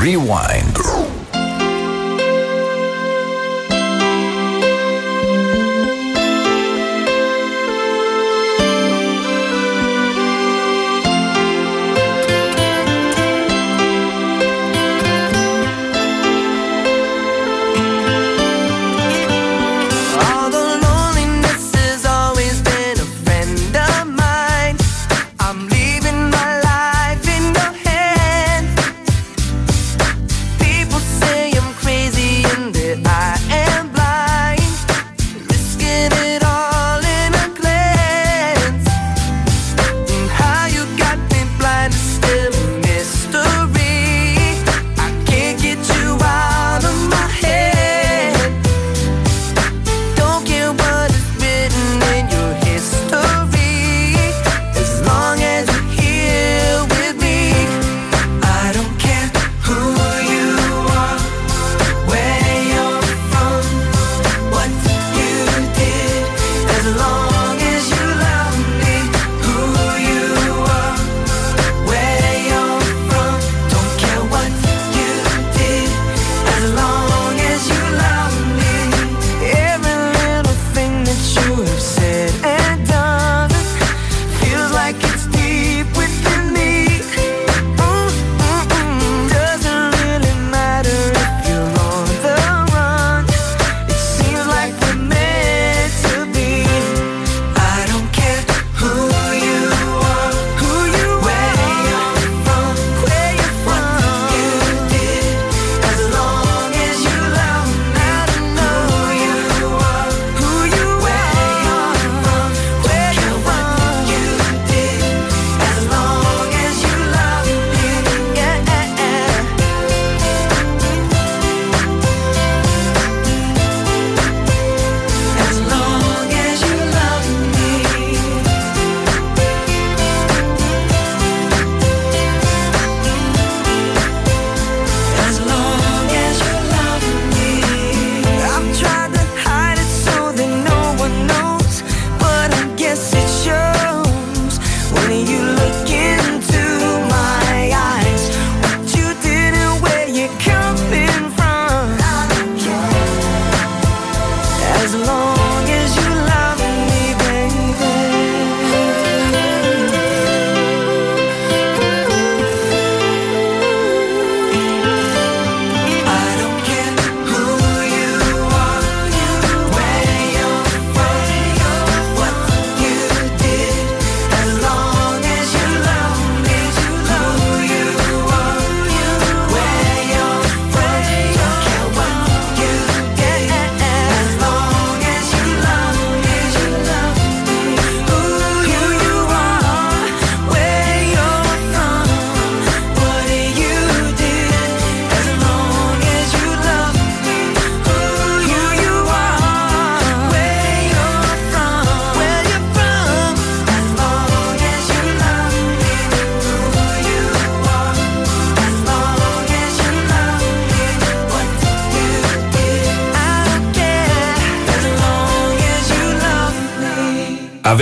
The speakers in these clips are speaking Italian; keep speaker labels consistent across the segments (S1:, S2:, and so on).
S1: Rewind.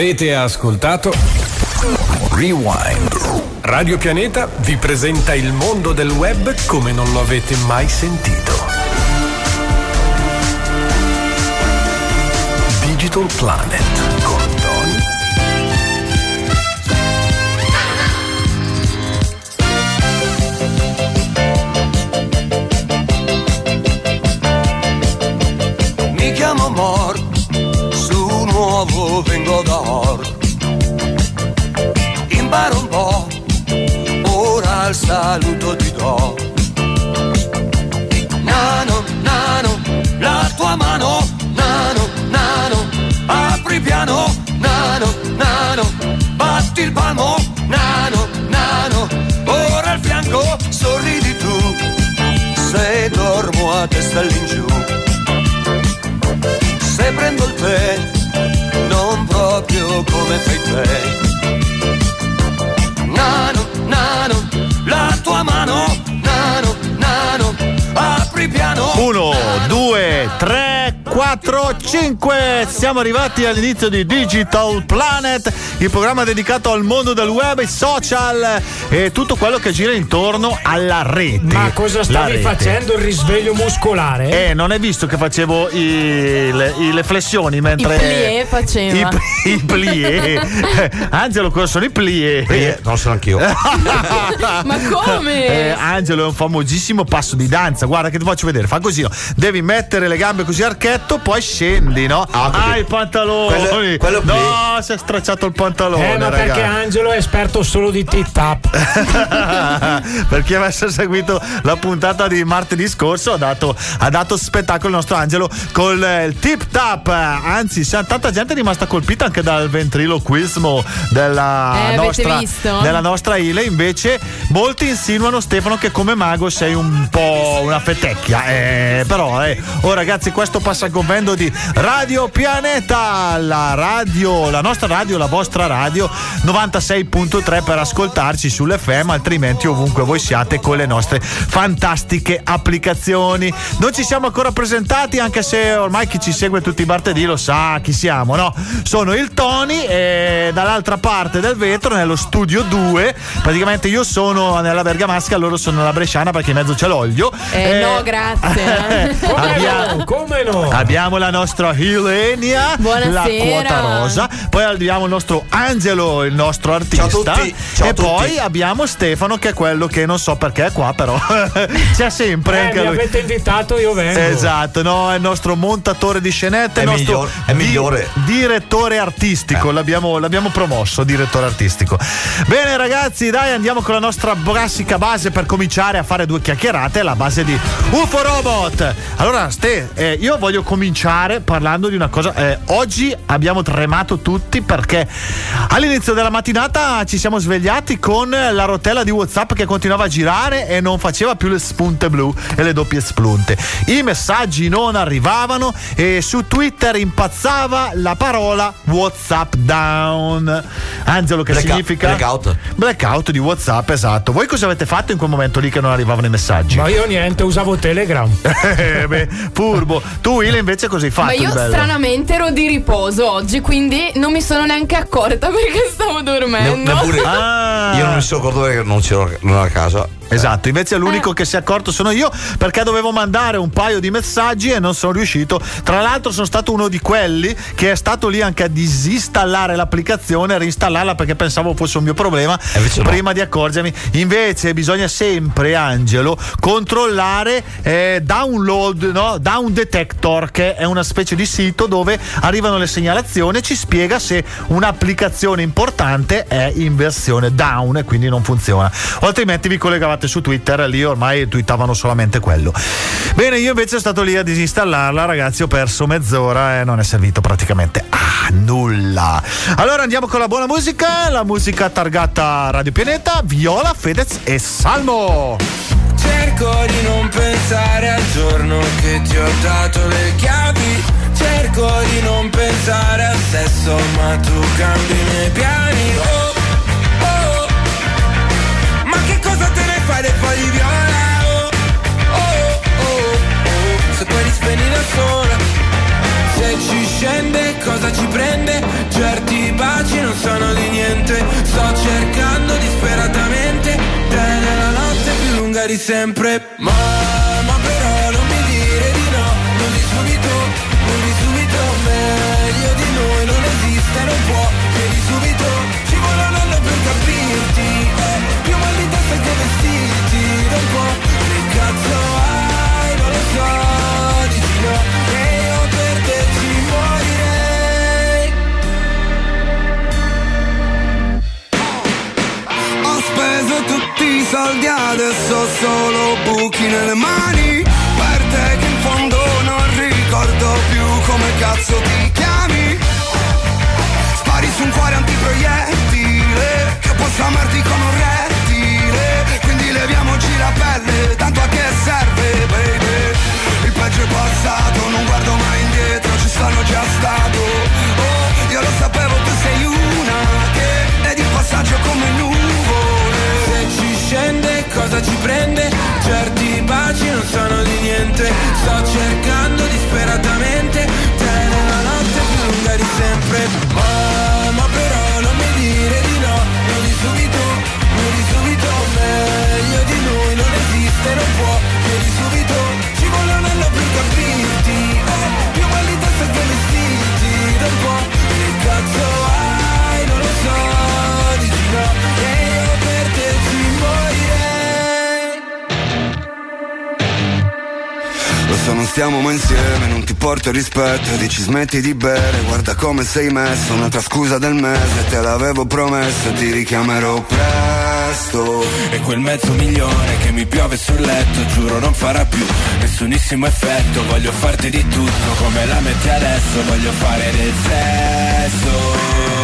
S2: Avete ascoltato Rewind. Radio Pianeta vi presenta il mondo del web come non lo avete mai sentito. Digital Planet.
S3: Mi chiamo Mor, su nuovo vengo piano, nano, nano, batti il palmo, nano, nano, ora al fianco sorridi tu, se dormo a testa all'ingiù. Se prendo il tè, non proprio come fai te. Nano, nano, la tua mano, nano, nano, apri piano.
S4: Uno, due, tre,
S5: 4, 5. Siamo arrivati all'inizio di Digital Planet, il programma dedicato al mondo del web, i social e tutto quello che gira intorno alla rete.
S6: Ma cosa stavi facendo? Il risveglio muscolare?
S5: Eh, non hai visto che facevo i, le, i, le, flessioni mentre. I
S7: plie faceva.
S5: I, i plie. Angelo, cosa sono i plie?
S8: plie non sono anch'io.
S7: Ma come?
S5: Eh, Angelo è un famosissimo passo di danza. Guarda che ti faccio vedere. Fa così, no? Devi mettere le gambe così archetto, poi scendi, no? Ah, ah i pantaloni. Quello, quello no, si è stracciato il pantalone.
S6: Eh, ma
S5: ragazzi.
S6: perché Angelo è esperto solo di tip-tap.
S5: per chi avesse seguito la puntata di martedì scorso, ha dato, ha dato spettacolo il nostro Angelo con il tip-tap. Anzi, tanta gente è rimasta colpita anche dal ventriloquismo della,
S7: eh,
S5: nostra, della nostra Ile. Invece, molti insinuano, Stefano, che come mago sei un po' una fetecchia. Eh, però, eh. oh ragazzi, questo passa il convendo di Radio Pianeta, la radio, la nostra radio, la vostra radio 96.3 per ascoltarci sull'FM, altrimenti ovunque voi siate con le nostre fantastiche applicazioni. Non ci siamo ancora presentati, anche se ormai chi ci segue tutti i martedì lo sa chi siamo, no? Sono il Tony e dall'altra parte del vetro, nello studio 2, praticamente io sono nella Bergamasca, loro sono nella Bresciana perché in mezzo c'è l'olio.
S7: Eh, eh no, grazie.
S6: come abbiamo, no? Come no?
S5: Abbiamo la nostra Ilenia,
S7: Buonasera.
S5: la quota rosa, poi abbiamo il nostro Angelo, il nostro artista.
S8: Ciao a tutti. Ciao
S5: e
S8: a tutti.
S5: poi abbiamo Stefano che è quello che non so perché è qua, però c'è sempre.
S6: Eh,
S5: anche
S6: mi
S5: lui.
S6: avete invitato, io vengo.
S5: Esatto, no, è il nostro montatore di scenette,
S8: è
S5: il nostro
S8: migliore, è migliore.
S5: Di, direttore artistico. Eh. L'abbiamo, l'abbiamo, promosso, direttore artistico. Bene, ragazzi, dai, andiamo con la nostra classica base per cominciare a fare due chiacchierate. La base di UFO Robot. Allora, Ste, eh, io voglio cominciare parlando di una cosa. Eh, oggi abbiamo tremato tutti perché all'inizio della mattinata ci siamo svegliati con la rotella di WhatsApp che continuava a girare e non faceva più le spunte blu e le doppie spunte. I messaggi non arrivavano e su Twitter impazzava la parola WhatsApp down. Angelo, che
S8: Blackout,
S5: significa?
S8: Blackout.
S5: Blackout di WhatsApp, esatto. Voi cosa avete fatto in quel momento lì che non arrivavano i messaggi?
S6: Ma io niente, usavo Telegram.
S5: Eh, beh, furbo. Tu, Invece hai fatto?
S7: Ma io stranamente ero di riposo oggi, quindi non mi sono neanche accorta perché stavo dormendo.
S8: Neppure. Ah. Io non mi sono accorto perché non c'ero non a casa.
S5: Esatto, invece l'unico eh. che si è accorto sono io perché dovevo mandare un paio di messaggi e non sono riuscito. Tra l'altro sono stato uno di quelli che è stato lì anche a disinstallare l'applicazione e reinstallarla perché pensavo fosse un mio problema prima no. di accorgermi. Invece bisogna sempre, Angelo, controllare eh, download, no? down detector che è una specie di sito dove arrivano le segnalazioni e ci spiega se un'applicazione importante è in versione down e quindi non funziona. O altrimenti vi collegavate trovate su Twitter, lì ormai twittavano solamente quello. Bene, io invece sono stato lì a disinstallarla, ragazzi, ho perso mezz'ora e non è servito praticamente a nulla. Allora andiamo con la buona musica, la musica targata Radio Pianeta, Viola, Fedez e Salmo.
S9: Cerco di non pensare al giorno che ti ho dato le chiavi. Cerco di non pensare al sesso, ma tu cambi i miei piani. Oh foglie viola oh, oh, oh, Se poi li spegni da sola. Se ci scende cosa ci prende? Certi baci non sono di niente. Sto cercando disperatamente. Te nella notte più lunga di sempre. Mamma però non mi dire di no. Non di subito, non di subito. Meglio di noi non esiste, non può soldi, adesso solo buchi nelle mani. Per te che in fondo non ricordo più come cazzo ti chiami. Spari su un cuore antiproiettile Che posso amarti come un rettile. Quindi leviamoci la pelle, tanto a che serve baby. Il peggio è passato, non guardo mai indietro Ci sono già stato. Oh, io lo sapevo, tu sei una Che è di passaggio come scende, cosa ci prende? Certi baci non sono di niente. Sto cercando disperatamente. Te nella notte più lunga di sempre.
S10: Pezzo Non stiamo mai insieme, non ti porto rispetto Dici smetti di bere, guarda come sei messo Un'altra scusa del mese, te l'avevo promesso Ti richiamerò presto.
S9: E quel mezzo milione che mi piove sul letto Giuro non farà più nessunissimo effetto. Voglio farti di tutto come la metti adesso Voglio fare del sesso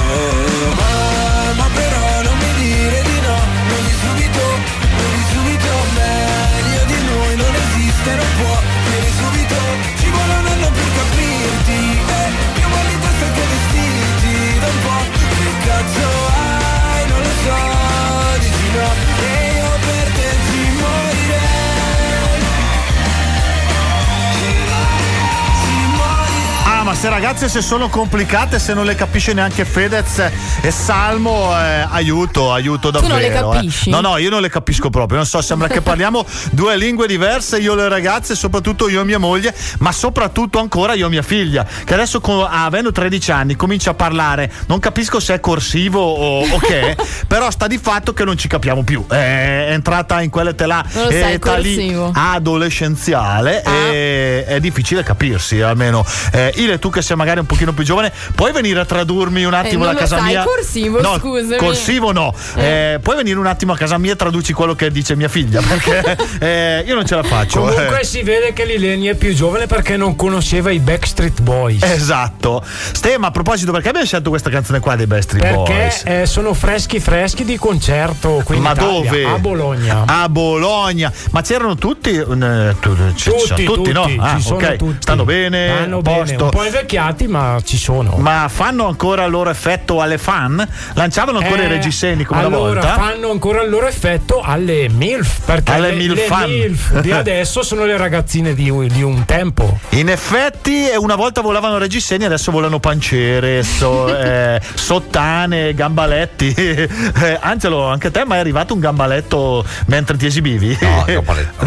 S5: ragazze se sono complicate, se non le capisce neanche Fedez e Salmo, eh, aiuto, aiuto
S7: Tu
S5: davvero.
S7: non le
S5: eh.
S7: capisci?
S5: No, no, io non le capisco proprio. Non so, sembra che parliamo due lingue diverse, io e le ragazze, soprattutto io e mia moglie, ma soprattutto ancora io e mia figlia, che adesso avendo 13 anni comincia a parlare, non capisco se è corsivo o, o che però sta di fatto che non ci capiamo più. È entrata in quell'età là, età lì
S7: corsivo.
S5: adolescenziale
S7: Ah.
S5: e è difficile capirsi almeno eh, Ile tu che sei magari un pochino più giovane puoi venire a tradurmi un attimo
S7: Eh, non
S5: da
S7: lo
S5: casa
S7: sai,
S5: mia
S7: corsivo,
S5: no,
S7: scusami.
S5: corsivo no Eh, puoi venire un attimo a casa mia e traduci quello che dice mia figlia perché eh, io non ce la faccio
S6: Comunque
S5: eh.
S6: si vede che Lileni è più giovane perché non conosceva i Backstreet Boys.
S5: esatto Ste ma a proposito perché abbiamo scelto questa canzone qua dei Backstreet
S6: perché
S5: Boys
S6: eh, sono freschi freschi di concerto qui in
S5: ma
S6: Italia,
S5: dove?
S6: A Bologna.
S5: A Bologna. Ma c'erano tutti? eh, tu- ci- ci sono
S6: Tutti,
S5: tutti, no?
S6: tutti,
S5: Ah,
S6: ci sono
S5: ok.
S6: tutti.
S5: Stanno bene?
S6: Stanno bene,
S5: posto?
S6: un po' invecchiati, ma ci sono.
S5: Ma fanno ancora il loro effetto alle fan? Lanciavano ancora i
S6: Eh,
S5: reggiseni come
S6: allora,
S5: una volta?
S6: fanno ancora il loro effetto alle MILF perché
S5: Alle
S6: le,
S5: MILF
S6: le
S5: fan.
S6: MILF di adesso sono le ragazzine di, di un tempo.
S5: In effetti, una volta volavano reggiseni, adesso volano panciere, so- eh, sottane, gambaletti. Eh, Angelo, anche a te mai è arrivato un gambaletto mentre ti esibivi?
S8: No, gambaletto.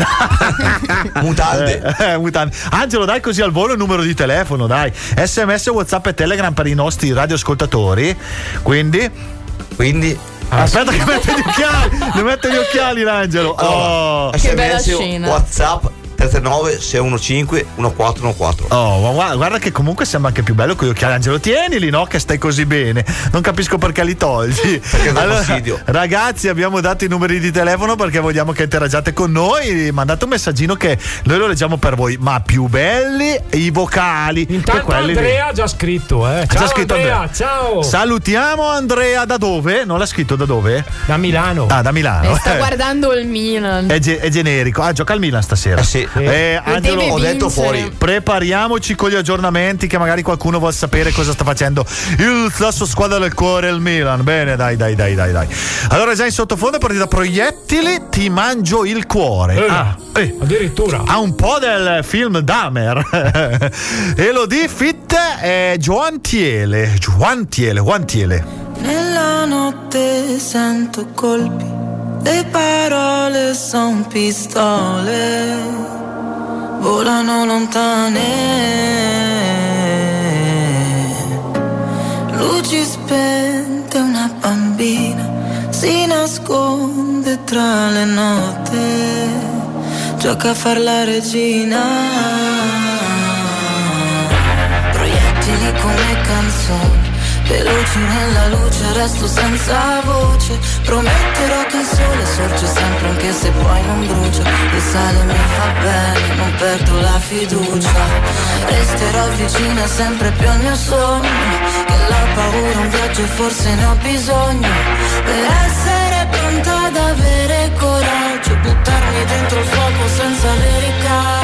S8: Mutande.
S5: Eh, eh, mutande. Angelo, dai così al volo il numero di telefono, dai. SMS, WhatsApp e Telegram per i nostri radioascoltatori. Quindi.
S8: Quindi
S5: Aspetta che mette gli occhiali, ne mette gli occhiali l'Angelo. Oh.
S7: Che bella
S8: SMS,
S7: scena.
S8: WhatsApp 339 615 1414.
S5: Oh, ma guarda, guarda che comunque sembra anche più bello con gli occhiali. Angelo, tienili, no? Che stai così bene. Non capisco perché li togli.
S8: Perché dà fastidio.
S5: ragazzi, abbiamo dato i numeri di telefono perché vogliamo che interagiate con noi. Mandate un messaggino che noi lo leggiamo per voi. Ma più belli i vocali.
S6: Intanto. Andrea ha già scritto, eh. Ciao
S5: già scritto
S6: Andrea,
S5: Andrea.
S6: ciao.
S5: Salutiamo Andrea da dove? Non l'ha scritto da dove?
S6: da Milano.
S5: Ah, da Milano.
S7: Eh, sta
S5: Eh,
S7: guardando il Milan.
S5: È, ge- è generico. Ah, gioca al Milan stasera.
S8: Eh sì.
S5: Eh,
S7: Lo
S5: Angelo,
S8: ho detto fuori.
S5: Prepariamoci con gli aggiornamenti che magari qualcuno vuol sapere cosa sta facendo il la sua squadra del cuore, il Milan. Bene, dai, dai, dai, dai, dai. Allora già in sottofondo è partita proiettili, ti mangio il cuore.
S6: Eh,
S5: Ah, eh.
S6: Addirittura.
S5: Ha un po' del film Dahmer. Elodie Fit è Joan Tiele. Joan Tiele, Juan Tiele.
S11: Nella notte sento colpi, le parole son pistole, volano lontane. Luci spente, una bambina si nasconde tra le note, gioca a far la regina. Veloci nella luce, resto senza voce. Prometterò che il sole sorge sempre anche se poi non brucia. Il sale mi fa bene, non perdo la fiducia. Resterò vicina sempre più al mio sogno. Che la paura un viaggio e forse ne ho bisogno. Per essere pronta ad avere coraggio Buttarmi dentro il fuoco senza avere caldo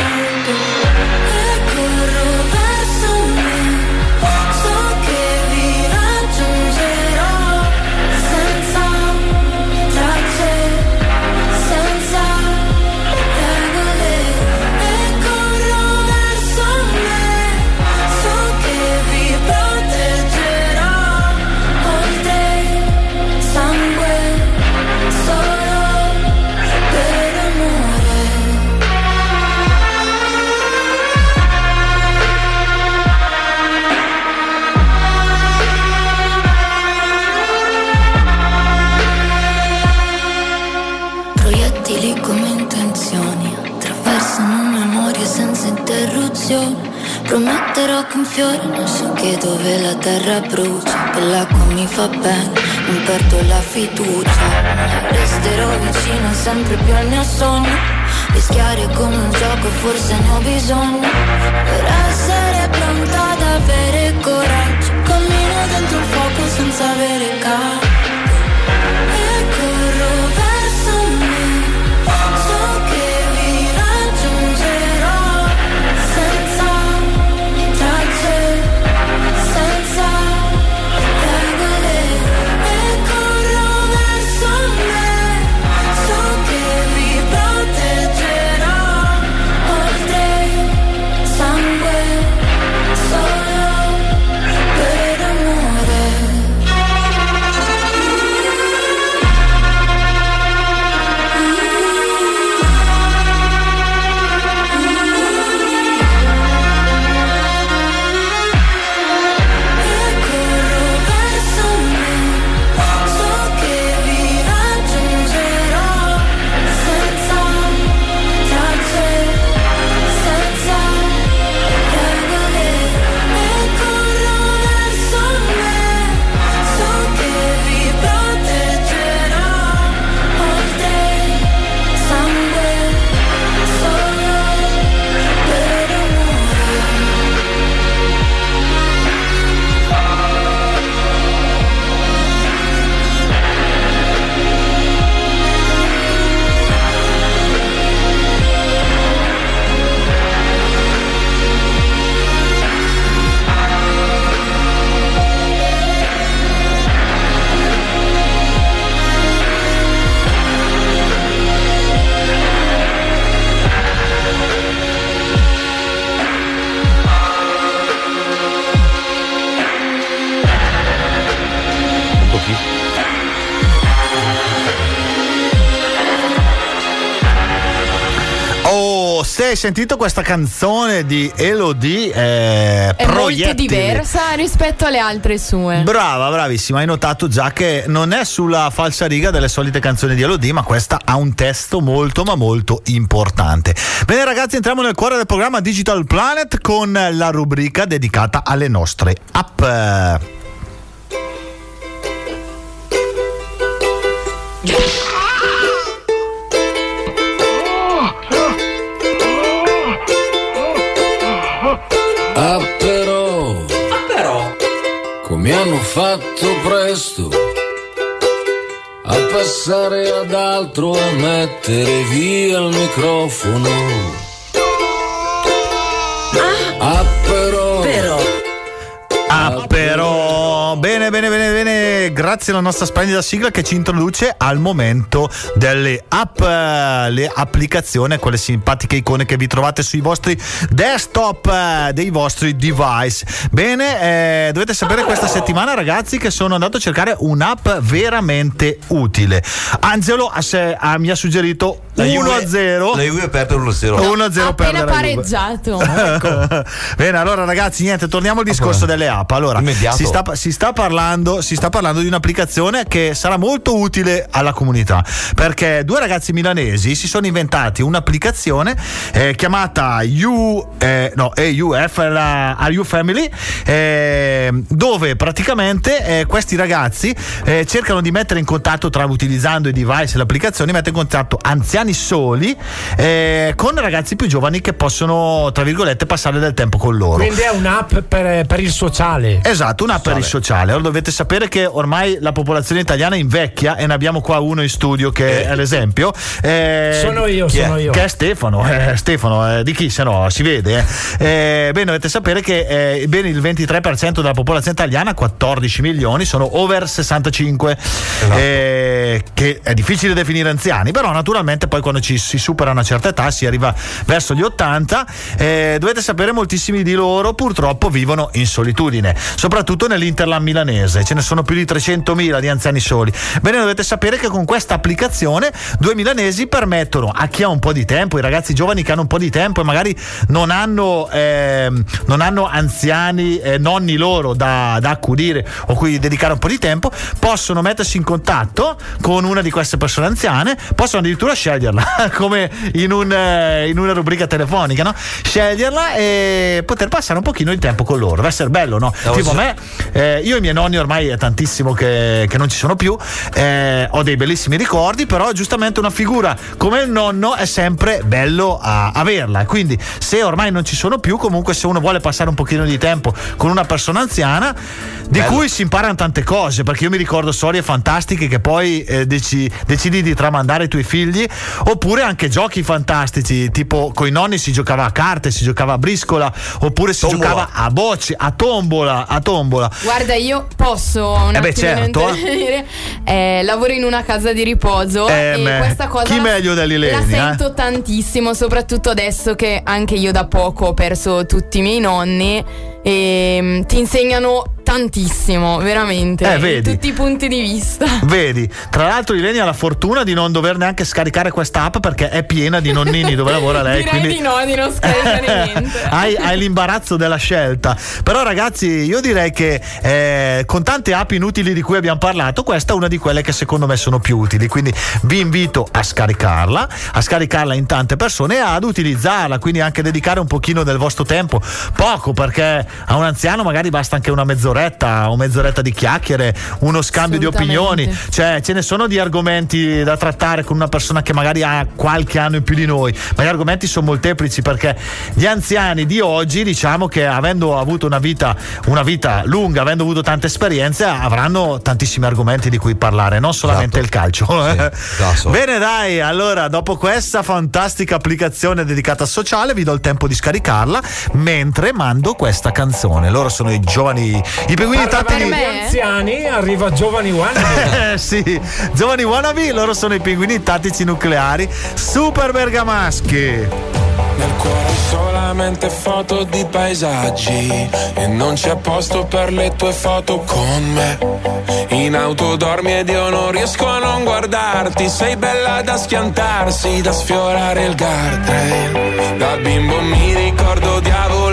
S11: interruzione. Prometterò che un fiore nasce anche dove la terra brucia. Che l'acqua mi fa bene, non perdo la fiducia. Resterò vicino sempre più al mio sogno. Rischiare come un gioco, forse ne ho bisogno. Per essere pronta ad avere coraggio. Cammino dentro il fuoco senza avere calma.
S5: Hai sentito questa canzone di Elodie, eh,
S7: È molto diversa rispetto alle altre sue.
S5: Brava, bravissima. Hai notato già che non è sulla falsa riga delle solite canzoni di Elodie, ma questa ha un testo molto, ma molto importante. Bene, ragazzi, entriamo nel cuore del programma Digital Planet con la rubrica dedicata alle nostre app.
S12: Fatto presto a passare ad altro e mettere via il microfono.
S5: Grazie alla nostra splendida sigla che ci introduce al momento delle app, eh, le applicazioni, quelle simpatiche icone che vi trovate sui vostri desktop, eh, dei vostri device. Bene, eh, dovete sapere questa settimana, ragazzi, che sono andato a cercare un'app veramente utile. Angelo ha se- ha- mi ha suggerito
S8: La
S5: 1
S8: Juve-
S5: a 0.
S8: La Juve è aperta 1-0.
S5: 1 a 0 per
S7: Appena
S5: la
S7: pareggiato.
S5: Bene, allora ragazzi, niente, torniamo al discorso delle app. Allora, si sta, si sta parlando, si sta parlando di un'applicazione che sarà molto utile alla comunità perché due ragazzi milanesi si sono inventati un'applicazione eh, chiamata U, eh, no, EUF, la Are You Family, eh, dove praticamente eh, questi ragazzi eh, cercano di mettere in contatto tra utilizzando i device e le applicazioni, mettere in contatto anziani soli eh, con ragazzi più giovani che possono, tra virgolette, passare del tempo con loro.
S6: Quindi è un'app per, per il sociale.
S5: Esatto, un'app per il sociale. Allora dovete sapere che ormai la popolazione italiana invecchia e ne abbiamo qua uno in studio che è l'esempio. Eh,
S6: Sono io,
S5: chi è?
S6: sono io.
S5: Che è Stefano. Eh, Stefano, eh, di chi se no si vede. Eh. Eh, bene, dovete sapere che eh, bene il 23% della popolazione italiana, 14 milioni, sono over 65. eh, che è difficile definire anziani, però naturalmente poi quando ci si supera una certa età si arriva verso gli 80. eh, dovete sapere moltissimi di loro purtroppo vivono in solitudine, soprattutto nell'Interland milanese. Ce ne sono più di 600.000 di anziani soli. Bene, dovete sapere che con questa applicazione due milanesi permettono a chi ha un po' di tempo, i ragazzi giovani che hanno un po' di tempo e magari non hanno, ehm, non hanno anziani, eh, nonni loro da, da accudire o cui dedicare un po' di tempo, possono mettersi in contatto con una di queste persone anziane, possono addirittura sceglierla come in, un, eh, in una rubrica telefonica, no? sceglierla e poter passare un pochino di tempo con loro. Deve essere bello, no? Tipo
S8: sì.
S5: me, eh, io e i miei nonni ormai è tantissimo che, che non ci sono più, eh, ho dei bellissimi ricordi, però giustamente una figura come il nonno è sempre bello a averla. Quindi se ormai non ci sono più, comunque se uno vuole passare un pochino di tempo con una persona anziana, di
S8: Bello.
S5: cui si imparano tante cose, perché io mi ricordo storie fantastiche che poi eh, deci- decidi di tramandare ai tuoi figli, oppure anche giochi fantastici, tipo con i nonni si giocava a carte, si giocava a briscola, oppure si
S8: Tombola.
S5: giocava a bocce, a tombola, a tombola.
S7: Guarda, io posso un
S5: Eh beh,
S7: attimino
S5: certo.
S7: Eh, lavoro in una casa di riposo
S5: Eh,
S7: e
S5: beh,
S7: questa cosa
S5: chi
S7: la-
S5: meglio dell'Ilenia,
S7: La
S5: eh?
S7: sento tantissimo, soprattutto adesso che anche io da poco ho perso tutti i miei nonni e mm, ti insegnano tantissimo, veramente,
S5: Eh,
S7: in
S5: vedi.
S7: tutti i punti di vista.
S5: Vedi, tra l'altro Ilenia ha la fortuna di non dover neanche scaricare questa app perché è piena di nonnini dove lavora lei.
S7: Direi
S5: quindi...
S7: di no, di non scaricare niente.
S5: hai, hai l'imbarazzo della scelta. Però, ragazzi, io direi che eh, con tante app inutili di cui abbiamo parlato, questa è una di quelle che secondo me sono più utili. Quindi vi invito a scaricarla, a scaricarla in tante persone e ad utilizzarla. Quindi anche dedicare un pochino del vostro tempo. Poco, perché a un anziano magari basta anche una mezz'oretta o mezz'oretta di chiacchiere, uno scambio di opinioni. Cioè, ce ne sono di argomenti da trattare con una persona che magari ha qualche anno in più di noi, ma gli argomenti sono molteplici perché gli anziani di oggi, diciamo che avendo avuto una vita, una vita lunga, avendo avuto tante esperienze, avranno tantissimi argomenti di cui parlare, non solamente
S8: Esatto.
S5: il calcio. eh.
S8: esatto.
S5: Bene, dai, allora, dopo questa fantastica applicazione dedicata al sociale, vi do il tempo di scaricarla mentre mando questa canzone. Loro sono i giovani, i pinguini
S6: di
S7: me?
S6: anziani, arriva Giovani One.
S5: Eh sì, giovani wannabe, loro sono i pinguini tattici nucleari super bergamaschi.
S9: Nel cuore solamente foto di paesaggi E non c'è posto per le tue foto con me In auto dormi ed io non riesco a non guardarti Sei bella da schiantarsi, da sfiorare il guardrail Da bimbo mi ricordo diavolo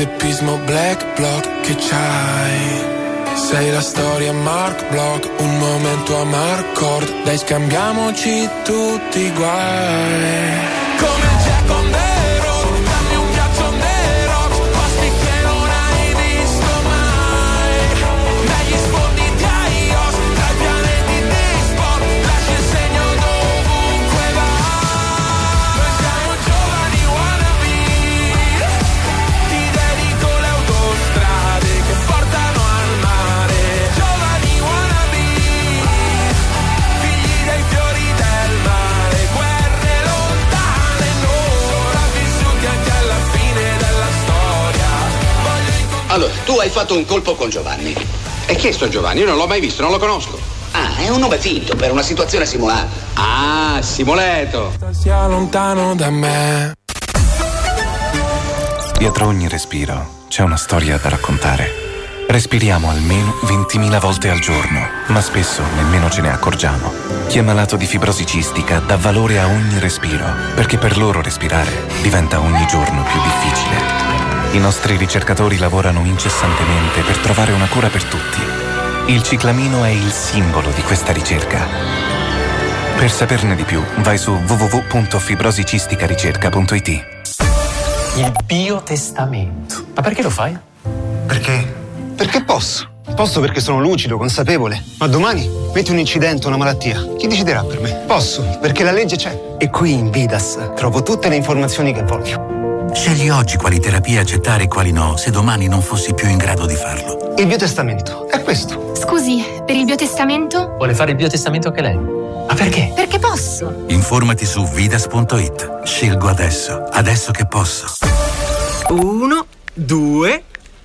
S9: teppismo black block Che c'hai sei la storia Mark Block, un momento a Marcord, dai scambiamoci tutti i guai.
S13: Tu hai fatto un colpo con Giovanni.
S14: E chi è sto Giovanni? Io non l'ho mai visto, non lo conosco.
S13: Ah, è un nome finto per una situazione simulata.
S14: Ah, Simoleto.
S9: Sia lontano da me.
S15: Dietro ogni respiro c'è una storia da raccontare. Respiriamo almeno 20.000 volte al giorno, ma spesso nemmeno ce ne accorgiamo. Chi è malato di fibrosi cistica dà valore a ogni respiro, perché per loro respirare diventa ogni giorno più difficile. I nostri ricercatori lavorano incessantemente per trovare una cura per tutti. Il ciclamino è il simbolo di questa ricerca. Per saperne di più, vai su www.fibrosicisticaRicerca.it.
S16: Il biotestamento. Ma perché lo fai?
S17: Perché? Perché posso. Posso perché sono lucido, consapevole. Ma domani metti un incidente, una malattia. Chi deciderà per me? Posso, perché la legge c'è. E qui in Vidas trovo tutte le informazioni che voglio.
S18: Scegli oggi quali terapie accettare e quali no, se domani non fossi più in grado di farlo.
S17: Il biotestamento è questo.
S19: Scusi, per il biotestamento?
S16: Vuole fare il biotestamento anche lei? Ma perché?
S19: Perché posso.
S18: Informati su vidas.it. Scelgo adesso, adesso che posso.
S1: Uno, due, tre,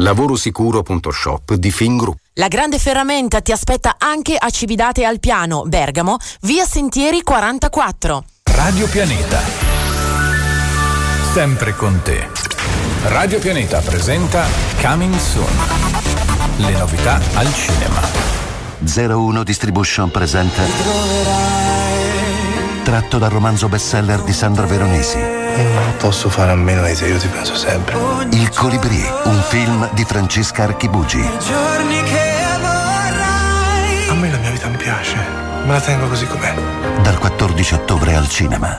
S2: Lavorosicuro.shop di Fingroup.
S20: La grande ferramenta ti aspetta anche a Cividate al Piano, Bergamo, via Sentieri 44.
S21: Radio Pianeta. Sempre con te. Radio Pianeta presenta Coming Soon. Le novità al cinema.
S22: 01 Distribution presenta Tratto dal romanzo bestseller di Sandra Veronesi
S23: Non posso fare a meno di te, io ti penso sempre.
S22: Il Colibrì, un film di Francesca Archibugi
S23: A me la mia vita mi piace, me la tengo così com'è.
S22: dal 14 ottobre al cinema.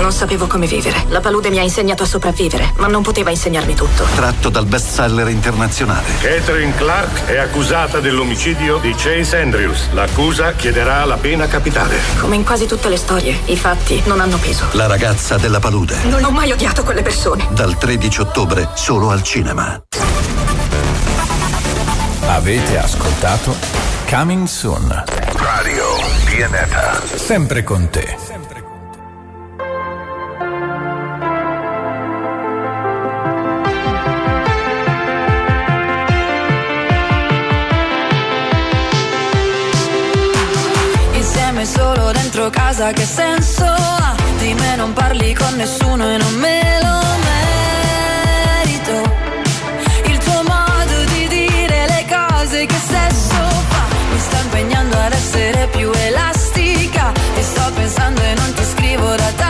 S24: Non sapevo come vivere. La palude mi ha insegnato a sopravvivere, ma non poteva insegnarmi tutto.
S22: Tratto dal bestseller internazionale.
S25: Catherine Clark è accusata dell'omicidio di Chase Andrews. L'accusa chiederà la pena capitale.
S24: Come in quasi tutte le storie, i fatti non hanno peso.
S22: La ragazza della palude.
S24: Non ho mai odiato quelle persone.
S22: Dal 13 ottobre solo al cinema.
S21: Avete ascoltato Coming Soon.
S26: Radio Pianeta.
S21: Sempre con te.
S27: Dentro casa che senso ha? Di me non parli con nessuno e non me lo merito. Il tuo modo di dire le cose che sesso fa? Mi sta impegnando ad essere più elastica. Ti sto pensando e non ti scrivo da tanto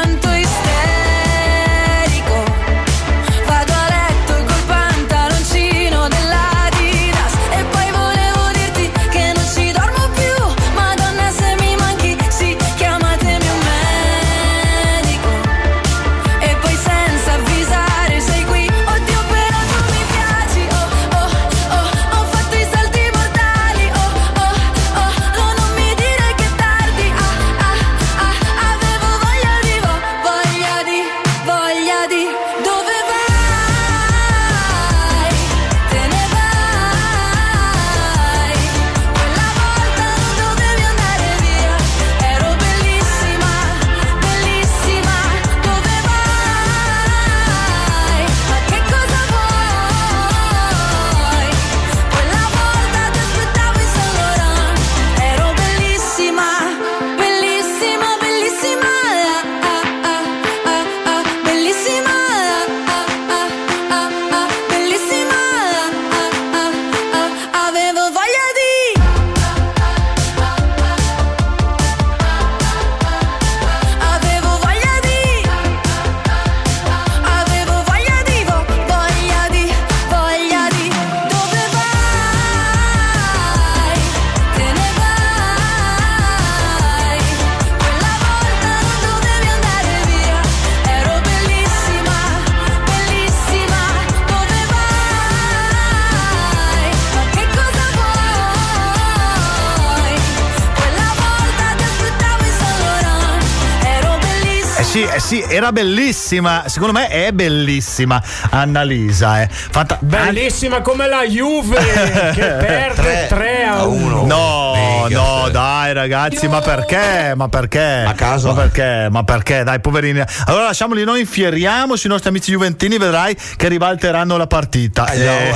S5: era bellissima. Secondo me è bellissima Annalisa. Eh. Fatta...
S6: Bellissima come la Juve che perde 3 a 1.
S5: No, no, dai ragazzi, ma perché? Ma perché?
S28: A caso?
S5: Ma perché? Ma perché? Dai, poverini. Allora lasciamoli noi, infieriamo sui nostri amici juventini, vedrai che ribalteranno la partita. Eh,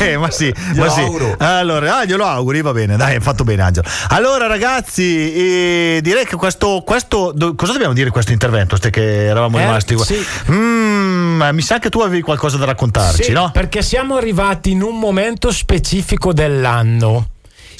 S5: eh, ma sì, ma sì. Allora, ah, glielo auguri, va bene, dai, hai fatto bene Angelo. Allora ragazzi, eh, direi che questo, questo do- cosa dobbiamo dire di questo intervento? Ste che eravamo
S6: Eh,
S5: rimasti qua.
S6: sì.
S5: Mm, mi sa che tu avevi qualcosa da raccontarci,
S6: Sì,
S5: no?
S6: Perché siamo arrivati in un momento specifico dell'anno.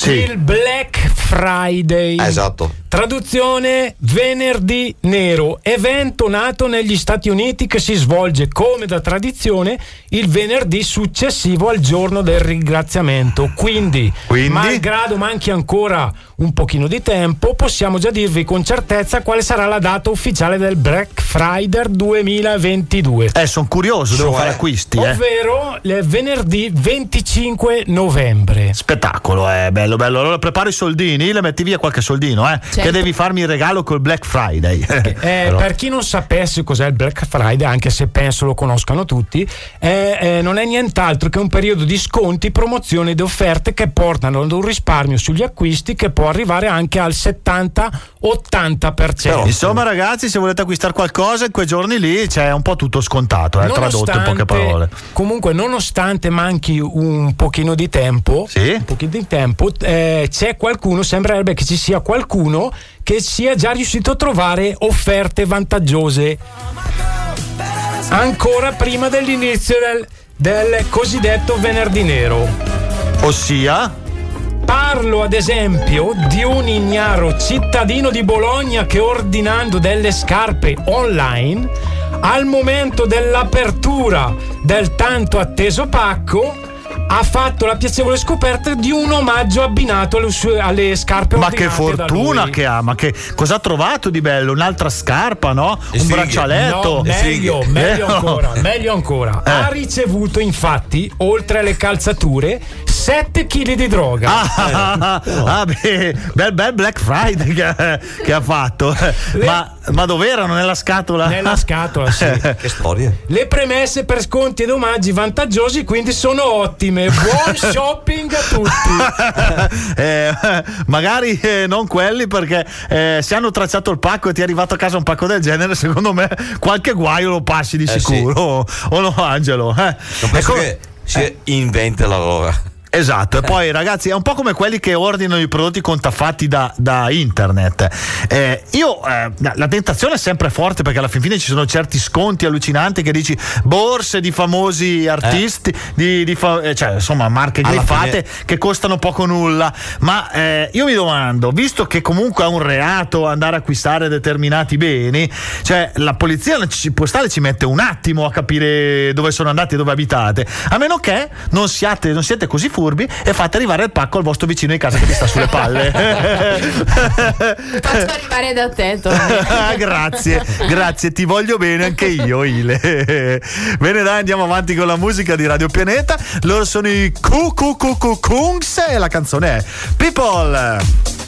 S5: Sì.
S6: Il Black Friday.
S28: Esatto.
S6: Traduzione venerdì nero, evento nato negli Stati Uniti che si svolge come da tradizione il venerdì successivo al giorno del ringraziamento. Quindi,
S5: Quindi?
S6: malgrado manchi ancora un pochino di tempo, possiamo già dirvi con certezza quale sarà la data ufficiale del Black Friday 2022.
S5: Eh, sono curioso, devo
S28: Cioè?
S5: fare acquisti, eh.
S6: Ovvero il venerdì 25 novembre.
S5: Spettacolo, è bello, bello. Allora preparo i soldini, le metti via qualche soldino, eh? Che devi farmi il regalo col Black Friday.
S6: Eh,
S5: Allora.
S6: Per chi non sapesse cos'è il Black Friday, anche se penso lo conoscano tutti, eh, eh, non è nient'altro che un periodo di sconti, promozioni ed offerte che portano ad un risparmio sugli acquisti che può arrivare anche al 70-80%.
S5: Insomma, ragazzi, se volete acquistare qualcosa in quei giorni lì c'è un po' tutto scontato, eh, tradotto in poche parole.
S6: Comunque, nonostante manchi un pochino di tempo, un pochino di tempo eh, c'è qualcuno, sembrerebbe che ci sia qualcuno che sia già riuscito a trovare offerte vantaggiose ancora prima dell'inizio del, del cosiddetto venerdì nero.
S5: Ossia?
S6: Parlo ad esempio di un ignaro cittadino di Bologna che ordinando delle scarpe online al momento dell'apertura del tanto atteso pacco ha fatto la piacevole scoperta di un omaggio abbinato alle, sue- alle scarpe
S5: Ma che fortuna che ha, ma che cosa ha trovato di bello? Un'altra scarpa, no? Un braccialetto.
S6: No, meglio, meglio
S5: Eh,
S6: ancora, meglio ancora.
S5: Eh.
S6: Ha ricevuto infatti, oltre alle calzature, 7 kg di droga.
S5: Ah, ah, beh, bel, bel Black Friday che, che ha fatto. Ma, ma dov'erano? Nella scatola?
S6: Nella scatola, sì.
S28: Che storia.
S6: Le premesse per sconti ed omaggi vantaggiosi quindi sono ottime. Buon shopping a tutti.
S5: Eh, magari eh, non quelli perché eh, se hanno tracciato il pacco e ti è arrivato a casa un pacco del genere, secondo me qualche guaio lo passi di
S28: Eh,
S5: sicuro. O no, Angelo? Eh.
S28: Non penso
S5: Ecco-
S28: che si inventa la loro.
S5: Esatto, e poi ragazzi è un po' come quelli che ordinano i prodotti contraffatti da, da internet. Eh, io eh, la tentazione è sempre forte perché alla fin fine ci sono certi sconti allucinanti che dici borse di famosi artisti, di, di fa- eh, cioè insomma marche griffate che costano poco nulla. Ma eh, io mi domando, visto che comunque è un reato andare a acquistare determinati beni, cioè la polizia postale ci mette un attimo a capire dove sono andati e dove abitate, a meno che non siate, non siete così furbi e fate arrivare il pacco al vostro vicino di casa che vi sta sulle palle.
S7: Faccio arrivare da te,
S5: grazie, grazie, ti voglio bene anche io, Ile. Bene, dai, andiamo avanti con la musica di Radio Pianeta. Loro sono i Kungs e la canzone è People.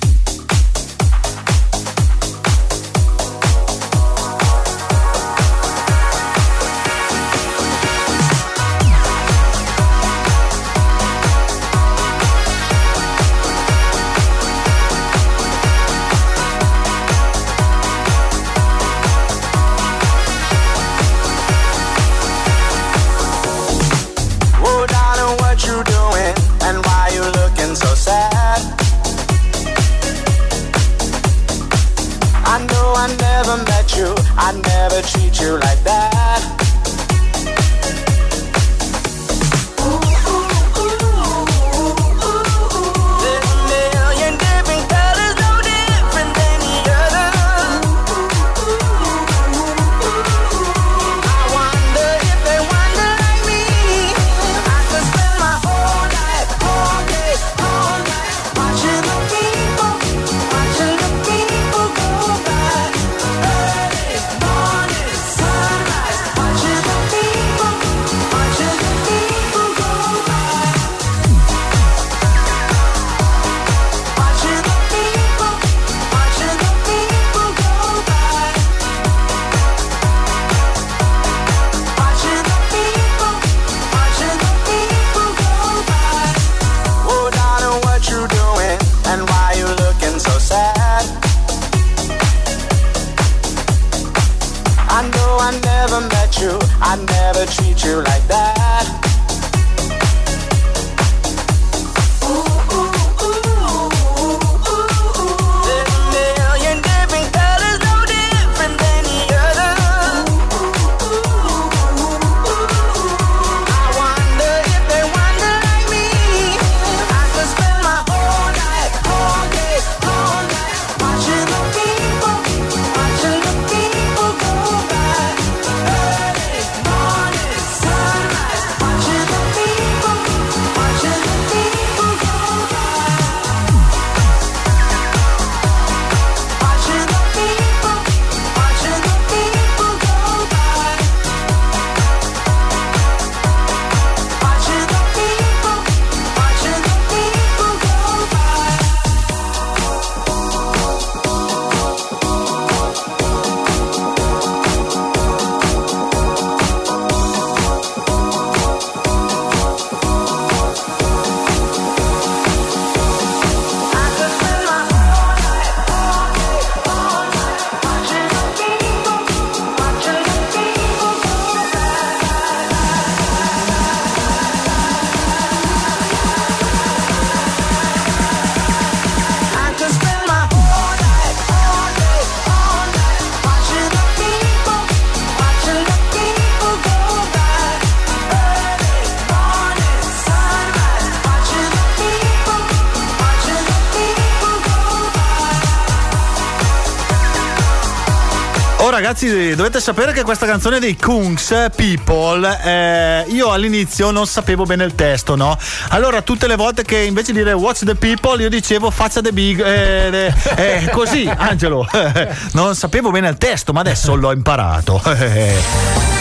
S5: Ragazzi, dovete sapere che questa canzone dei Kungs, People, eh, io all'inizio non sapevo bene il testo, no? Allora tutte le volte che invece di dire Watch the People io dicevo faccia the big, eh, eh, così Angelo, non sapevo bene il testo ma adesso l'ho imparato.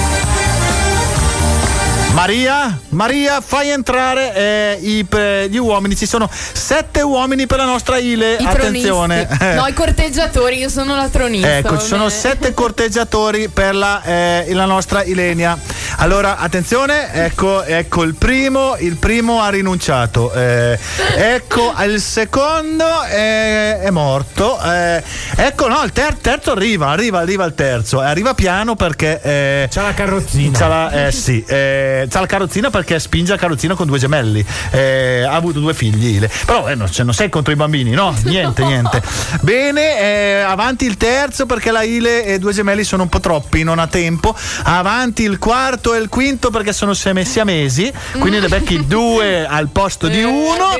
S5: Maria, Maria, fai entrare eh, i- gli uomini. Ci sono sette uomini per la nostra Ile.
S7: I
S5: Attenzione.
S7: tronisti. No, i corteggiatori, io sono la tronista.
S5: Ecco, ci sono sette corteggiatori per la, eh, la nostra Ilenia. Allora, attenzione, ecco, ecco il primo, il primo ha rinunciato. eh, ecco il secondo è, è morto. eh, ecco, no, il ter- terzo arriva, arriva, arriva il terzo. eh, arriva piano perché. eh,
S6: c'ha la carrozzina.
S5: C'ha la, eh, sì, eh, c'ha la carrozzina perché spinge la carrozzina con due gemelli. eh, ha avuto due figli. Però eh, non, cioè, non sei contro i bambini, no? Niente, niente. Bene, avanti il terzo perché la Ile e due gemelli sono un po' troppi, non ha tempo. Avanti il quarto e il quinto perché sono siame- siamesi, quindi ne becchi due al posto di uno.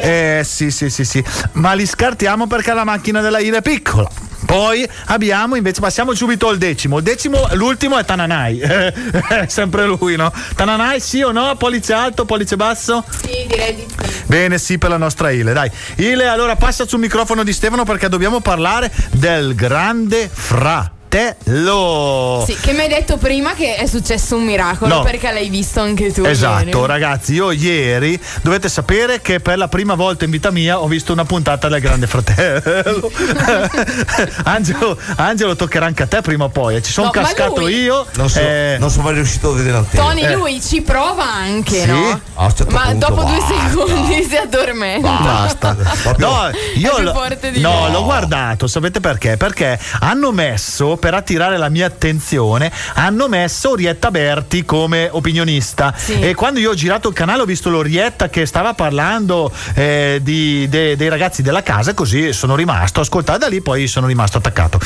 S5: Eh, sì, sì, sì, sì. Ma li scartiamo perché la macchina della Ile è piccola. Poi abbiamo invece, passiamo subito al decimo. Il decimo, l'ultimo è Tananai. È sempre lui, no? Tananai, sì o no? Pollice alto, pollice basso?
S7: Sì, direi di sì.
S5: Bene, sì, per la nostra Ile, dai. Ile, allora passa sul microfono di Stefano perché dobbiamo parlare del grande fratello.
S7: Sì, che mi hai detto prima che è successo un miracolo
S5: No.
S7: perché l'hai visto anche tu.
S5: Esatto,
S7: ieri.
S5: ragazzi, io ieri dovete sapere che per la prima volta in vita mia ho visto una puntata del Grande Fratello. Angelo, Angelo, toccherà anche a te prima o poi. eh. Ci sono
S7: No,
S5: cascato
S7: lui-
S5: io.
S8: Non, so,
S5: eh,
S8: non sono mai riuscito a vedere al
S7: Tony,
S5: Eh.
S7: lui ci prova anche,
S5: Sì?
S7: no?
S8: A un certo
S7: Ma
S8: punto,
S7: dopo due
S8: basta.
S7: secondi si addormenta.
S5: Basta. No, io
S7: È più
S5: lo-
S7: forte di
S5: no, l'ho guardato, sapete perché? Perché hanno messo, per attirare la mia attenzione, hanno messo Orietta Berti come opinionista. E quando io ho girato il canale ho visto l'Orietta che stava parlando eh, di- de- dei ragazzi della casa e così sono rimasto, ascoltato da lì poi sono rimasto attaccato.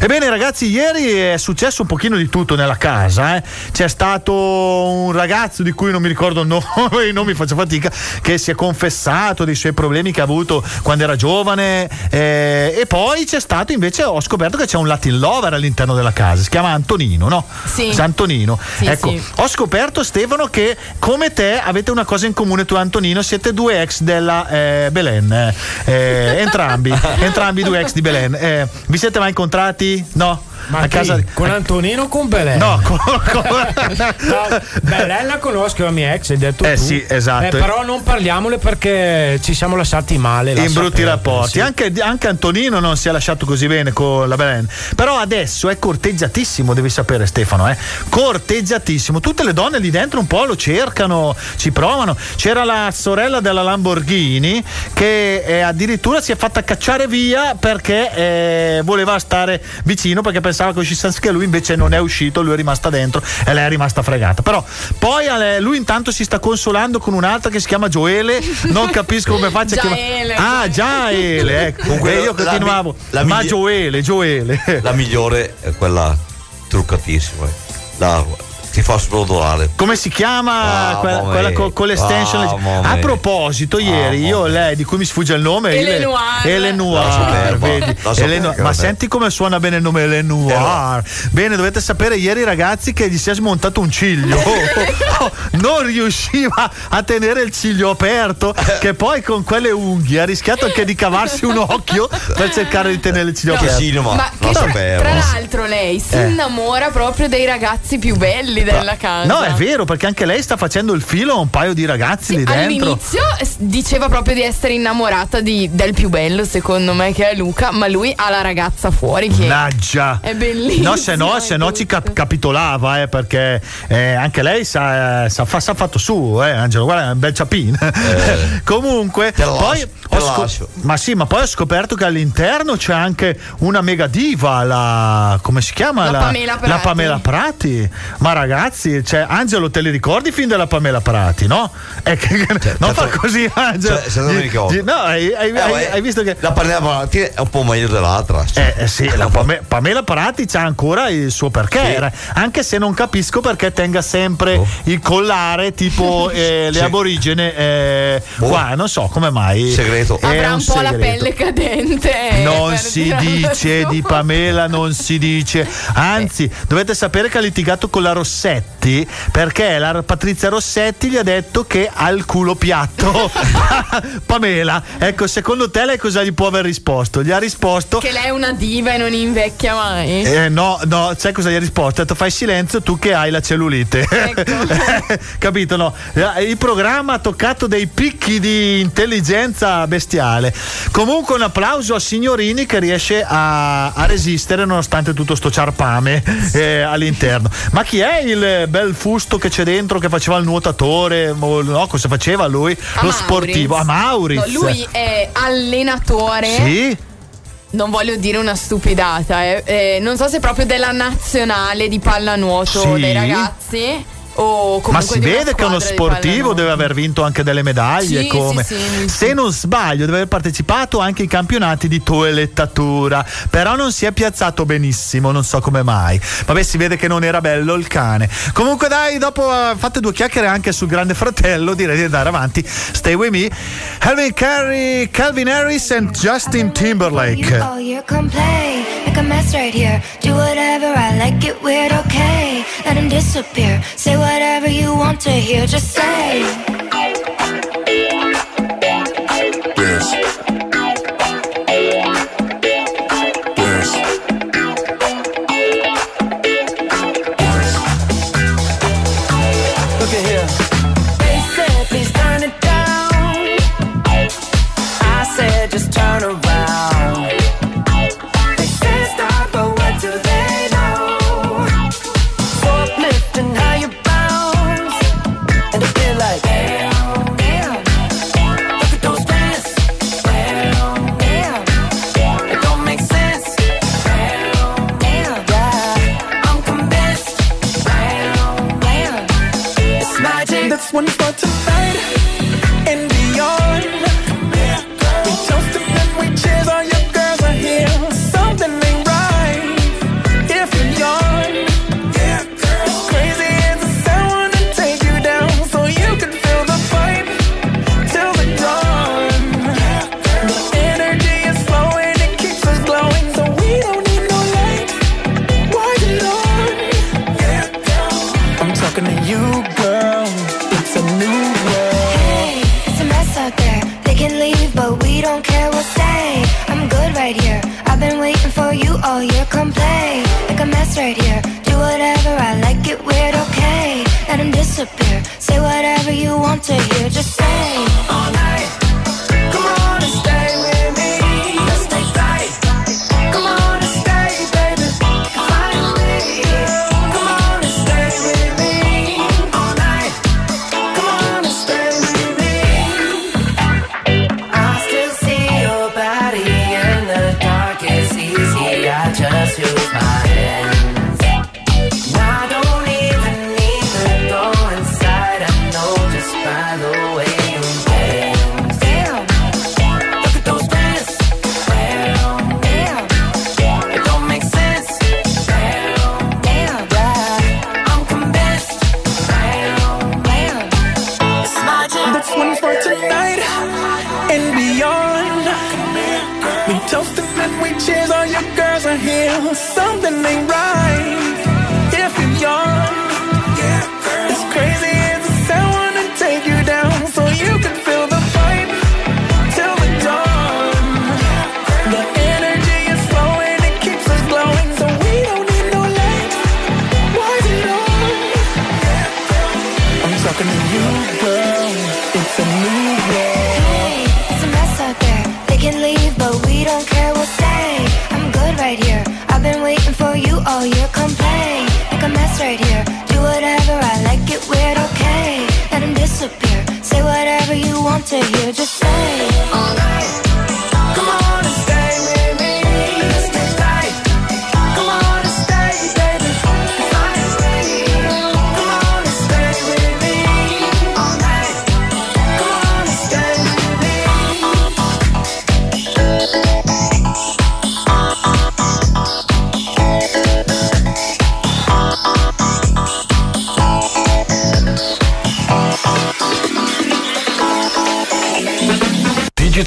S5: Ebbene ragazzi, ieri è successo un pochino di tutto nella casa. eh. C'è stato un ragazzo di cui non mi ricordo il nome, i nomi faccio fatica, che si è confessato dei suoi problemi che ha avuto quando era giovane eh, e poi c'è stato invece, ho scoperto che c'è un Latin lover all'interno della casa, si chiama Antonino, no?
S7: Sì.
S5: Antonino.
S7: Sì,
S5: ecco,
S7: sì.
S5: ho scoperto Stefano che come te avete una cosa in comune tu e Antonino, siete due ex della eh, Belen, eh, eh, entrambi, entrambi due ex di Belen. Eh, vi siete mai incontrati? No?
S6: Ma
S5: a
S6: chi?
S5: casa
S6: con Antonino o con Belen?
S5: No, con,
S6: No, Belen la conosco, è la mia ex, hai detto
S5: Eh
S6: tu.
S5: sì, esatto.
S6: Eh, però non parliamole perché ci siamo lasciati male.
S5: in brutti rapporti.
S6: sì.
S5: Anche, anche Antonino non si è lasciato così bene con la Belen. Però adesso è corteggiatissimo, devi sapere, Stefano. Eh? Corteggiatissimo. Tutte le donne lì dentro un po' lo cercano, ci provano. C'era la sorella della Lamborghini che eh, addirittura si è fatta cacciare via perché eh, voleva stare vicino perché pensava pensava che uscisse anche lui, invece non è uscito, lui è rimasta dentro e lei è rimasta fregata. Però poi lui intanto si sta consolando con un'altra che si chiama Gioele, non capisco come faccia a chiamare. Ah, Giaele, ecco.
S8: Comunque,
S5: e io
S8: la
S5: continuavo.
S8: mi- la
S5: ma
S8: migli-
S5: Gioele, Gioele.
S8: La migliore è quella truccatissima. La ti fa sbrodolare.
S5: Come si chiama
S8: Ah,
S5: quella, quella
S8: mia.
S5: co- con l'estension?
S8: Ah,
S5: a proposito, ieri
S8: Ah,
S5: io lei di cui mi sfugge il nome
S7: Elenoir.
S5: Elenoir, vedi? Elenoir. ma senti come suona bene il nome Elenoir. Bene, dovete sapere ieri ragazzi che gli si è smontato un ciglio. Oh, non riusciva a tenere il ciglio aperto, che poi con quelle unghie ha rischiato anche di cavarsi un occhio per cercare di tenere il ciglio
S8: Che
S5: aperto.
S8: cinema,
S7: Ma
S8: lo
S7: che tra, tra l'altro lei si
S5: Eh.
S7: innamora proprio dei ragazzi più belli della casa.
S5: No, è vero, perché anche lei sta facendo il filo a un paio di ragazzi lì dentro.
S7: All'inizio eh, diceva proprio di essere innamorata di- del più bello, secondo me, che è Luca, ma lui ha la ragazza fuori che
S5: Mannaggia.
S7: è bellissima.
S5: No, se no, se no ci cap- capitolava, eh, perché eh, anche lei sa, sa, fa, sa fatto su, eh, Angelo, guarda, è un bel ciapin. Comunque,
S8: Te la
S5: poi
S8: lascio, la
S5: scop- ma sì, ma poi ho scoperto che all'interno c'è anche una mega diva, la come si chiama?
S7: La Pamela Prati.
S5: La Pamela Prati. Ma ragazzi, cioè, Angelo, te li ricordi fin della Pamela Prati, no? Eh, che- non fa così, Angelo.
S8: Cioè, se non mi ricordo.
S5: No, hai, hai-
S8: Eh,
S5: hai- hai visto che
S8: La parliamo avanti è un po' meglio dell'altra.
S5: eh, eh sì, la Pame- Pamela Prati c'ha ancora il suo perché, era- anche se non capisco perché tenga sempre il collare tipo eh, le
S8: Sì.
S5: aborigene eh, qua, non so come mai.
S8: Segreto.
S5: È
S7: Avrà un, po' la
S5: segreto.
S7: pelle cadente. eh,
S5: Non si dice di Pamela, non si dice. Anzi, dovete sapere che ha litigato con la Rossetti perché la Patrizia Rossetti gli ha detto che ha il culo piatto. Pamela, ecco, secondo te lei cosa gli può aver risposto? Gli ha risposto
S7: Che lei è una diva e non invecchia mai.
S5: eh, no, no, sai cosa gli ha risposto? Ha detto fai silenzio tu che hai la cellulite. Capito? No? Il programma ha toccato dei picchi di intelligenza bestiale. Comunque un applauso a Signorini che riesce a, a resistere nonostante tutto sto ciarpame eh, all'interno. Ma chi è il bel fusto che c'è dentro che faceva il nuotatore? No, cosa faceva lui?
S7: A
S5: Lo
S7: Mauriz.
S5: sportivo. A Mauriz.
S7: No, lui è allenatore.
S5: Sì?
S7: Non voglio dire una stupidata, eh. Eh, non so se proprio della nazionale di pallanuoto
S5: Sì.
S7: dei ragazzi
S5: Ma si vede che è uno sportivo, deve aver vinto anche delle medaglie.
S7: Sì,
S5: come.
S7: sì, sì,
S5: Se non sbaglio, deve aver partecipato anche ai campionati di toelettatura. Però non si è piazzato benissimo, non so come mai. Vabbè, si vede che non era bello il cane. Comunque, dai, dopo eh, fate due chiacchiere anche sul Grande Fratello, direi di andare avanti. Stay with me. Calvin, Carey, Calvin Harris and Justin Timberlake.
S29: All year come play, make a mess right here. Do whatever I like, it weird, okay. Let him disappear. Say whatever you want to hear, just say.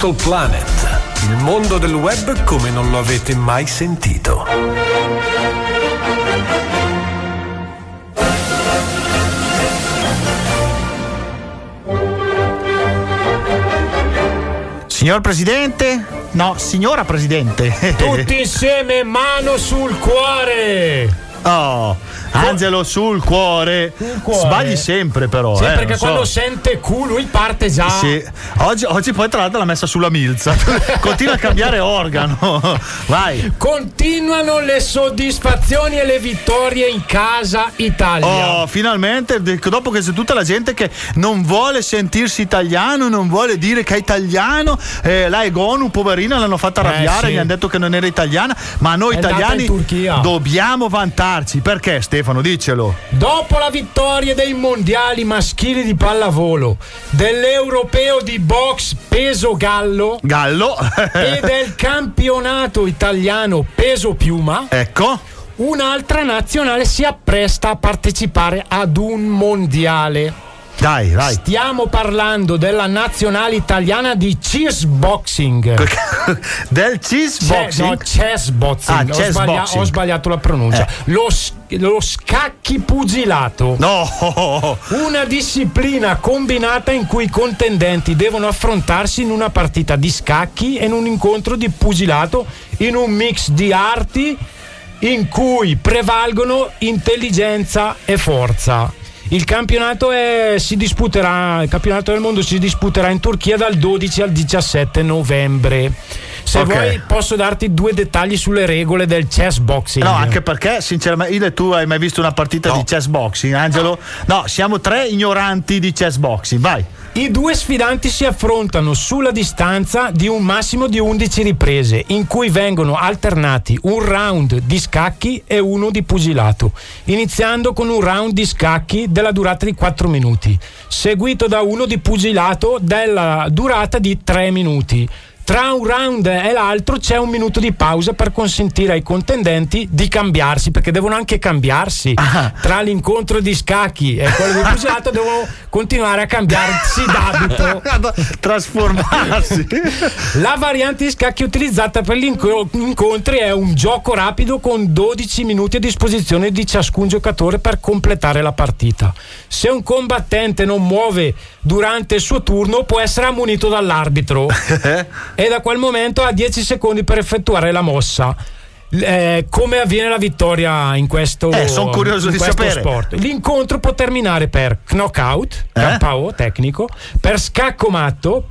S2: Digital Planet, il mondo del web come non lo avete mai sentito.
S5: Signor Presidente? No, signora Presidente.
S6: Tutti insieme, mano sul cuore!
S5: Oh, Angelo sul cuore.
S6: cuore.
S5: Sbagli sempre però.
S6: Sì,
S5: eh,
S6: perché
S5: non so.
S6: quando sente Q lui parte già.
S5: Sì. Oggi, oggi poi tra l'altro l'ha messa sulla milza. Continua a cambiare organo. Vai.
S6: Continuano le soddisfazioni e le vittorie in casa Italia.
S5: Oh, finalmente, dopo che c'è tutta la gente che non vuole sentirsi italiano, non vuole dire che è italiano, eh, la Egonu, poverina, l'hanno fatta
S6: Eh,
S5: arrabbiare,
S6: sì.
S5: gli hanno detto che non era italiana, ma noi
S6: È
S5: italiani dobbiamo vantarci. Perché Stefano, diccelo.
S6: Dopo la vittoria dei mondiali maschili di pallavolo, dell'europeo di box peso gallo,
S5: Gallo.
S6: e del campionato italiano peso piuma,
S5: ecco.
S6: un'altra nazionale si appresta a partecipare ad un mondiale.
S5: Dai, dai.
S6: Stiamo parlando della nazionale italiana di cheese boxing.
S5: Del cheese
S6: Cioè,
S5: boxing?
S6: no, chess boxing.
S5: Ah,
S6: ho,
S5: chess
S6: sbaglia- ho sbagliato la pronuncia.
S5: Eh.
S6: Lo, lo scacchi pugilato.
S5: No!
S6: Una disciplina combinata in cui i contendenti devono affrontarsi in una partita di scacchi e in un incontro di pugilato in un mix di arti in cui prevalgono intelligenza e forza. Il campionato, è- si disputerà, il campionato del mondo si disputerà in Turchia dal 12 al 17 novembre. Se
S5: Ok.
S6: vuoi posso darti due dettagli sulle regole del chess boxing.
S5: No, anche perché, sinceramente, Ile, tu hai mai visto una partita di chess boxing, Angelo? No. siamo tre ignoranti di chess boxing, vai.
S6: I due sfidanti si affrontano sulla distanza di un massimo di 11 riprese, in cui vengono alternati un round di scacchi e uno di pugilato, iniziando con un round di scacchi della durata di 4 minuti, seguito da uno di pugilato della durata di 3 minuti. Tra un round e l'altro c'è un minuto di pausa per consentire ai contendenti di cambiarsi, perché devono anche cambiarsi. Tra l'incontro di scacchi e quello di pugilato devono continuare a cambiarsi d'abito.
S5: Trasformarsi.
S6: La variante di scacchi utilizzata per gli inco- incontri è un gioco rapido con 12 minuti a disposizione di ciascun giocatore per completare la partita. Se un combattente non muove durante il suo turno può essere ammonito dall'arbitro e da quel momento ha 10 secondi per effettuare la mossa. Eh, come avviene la vittoria in questo,
S5: Eh, son curioso di sapere.
S6: sport? L'incontro può terminare per knockout,
S5: Eh?
S6: KO tecnico, per scacco matto,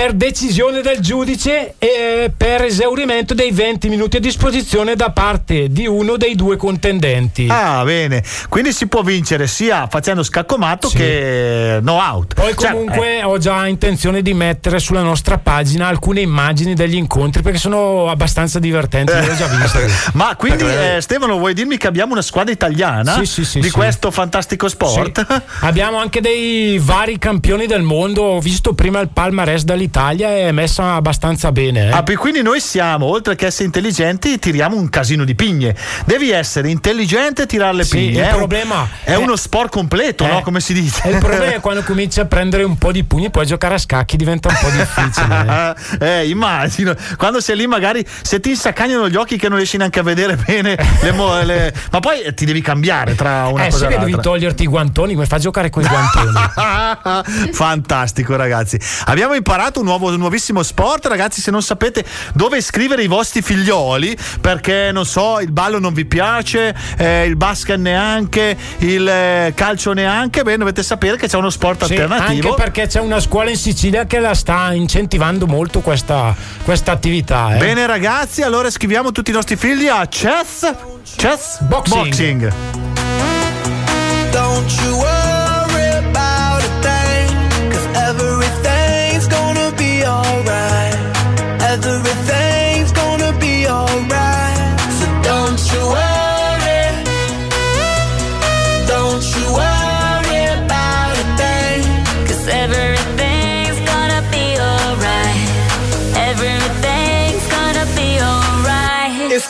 S6: per decisione del giudice e per esaurimento dei 20 minuti a disposizione da parte di uno dei due contendenti.
S5: Ah, bene. Quindi si può vincere sia facendo scaccomatto che no out.
S6: Poi
S5: Cioè,
S6: comunque ho già intenzione di mettere sulla nostra pagina alcune immagini degli incontri perché sono abbastanza divertenti, le ho già viste.
S5: Ma quindi eh, Stefano vuoi dirmi che abbiamo una squadra italiana
S6: Sì, sì, sì,
S5: di
S6: sì.
S5: questo fantastico sport?
S6: Sì. Abbiamo anche dei vari campioni del mondo. Ho visto prima il palmarès dall'Italia. l'Italia è messa abbastanza bene. eh.
S5: Ah, quindi noi siamo, oltre che essere intelligenti, tiriamo un casino di pigne. Devi essere intelligente e tirare le
S6: Sì,
S5: pigne.
S6: il
S5: è un-
S6: problema
S5: è,
S6: è-
S5: uno sport completo,
S6: Eh,
S5: no? Come si dice?
S6: Il problema è quando cominci a prendere un po' di pugni e poi giocare a scacchi diventa un po' difficile.
S5: eh, immagino. Quando sei lì, magari se ti insaccagnano gli occhi che non riesci neanche a vedere bene le mo- le- Ma poi eh, ti devi cambiare tra una
S6: eh
S5: cosa e
S6: che devi
S5: l'altra.
S6: toglierti i guantoni, come fai a giocare con i guantoni?
S5: Fantastico, ragazzi. Abbiamo imparato un, nuovo, un nuovissimo sport, ragazzi. Se non sapete dove iscrivere i vostri figlioli, perché non so, il ballo non vi piace, eh, il basket neanche, il eh, calcio neanche, beh, dovete sapere che c'è uno sport
S6: Sì,
S5: alternativo.
S6: anche perché c'è una scuola in Sicilia che la sta incentivando molto questa, questa attività. eh.
S5: Bene, ragazzi, allora scriviamo tutti i nostri figli a chess, chess
S6: Boxing.
S5: boxing.
S30: Don't you worry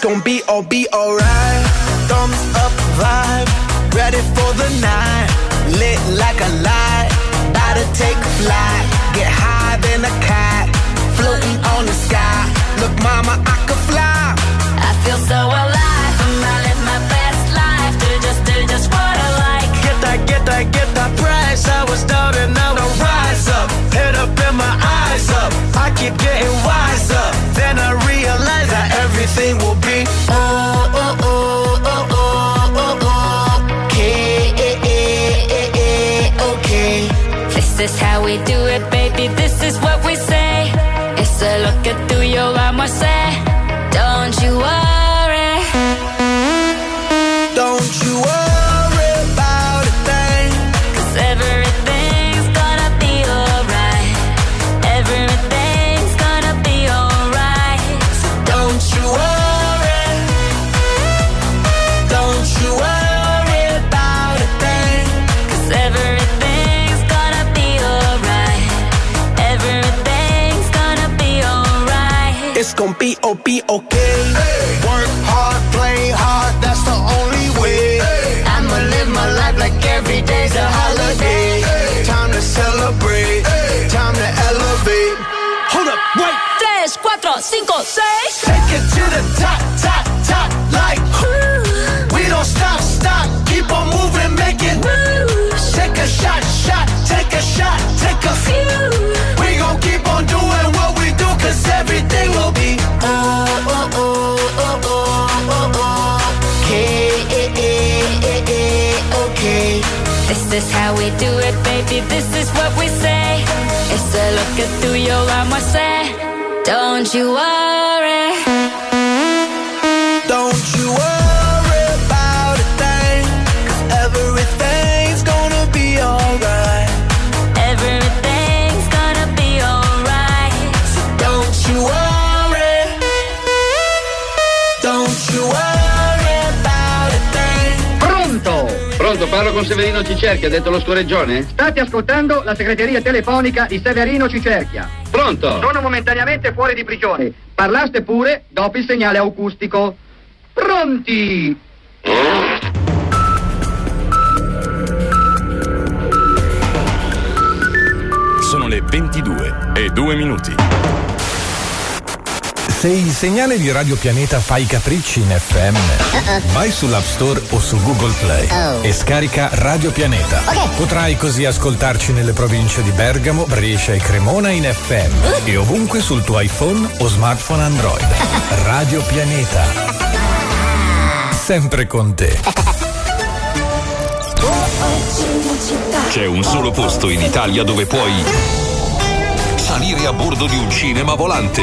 S30: gonna be all be alright. Thumbs up vibe, ready for the night. Lit like a light, about to take a flight. Get high than a cat, floating on the sky. Look, mama, I could fly.
S1: I feel so alive. This is how we do is how we do it, baby. This is what we say. It's a look through your vamos say. Don't you worry.
S31: Parlo con Severino Cicerchia, detto lo scoreggione? State ascoltando la segreteria telefonica di Severino Cicerchia. Pronto? Sono momentaneamente fuori di prigione. Parlaste pure dopo il segnale acustico. Pronti?
S32: Sono le 22 e 2 minuti. Se il segnale di Radio Pianeta fa i capricci in FM, vai sull'App Store o su Google Play e scarica Radio Pianeta. Potrai così ascoltarci nelle province di Bergamo, Brescia e Cremona in FM e ovunque sul tuo iPhone o smartphone Android. Radio Pianeta. Sempre con te.
S33: C'è un solo posto in Italia dove puoi salire a bordo di un cinema volante,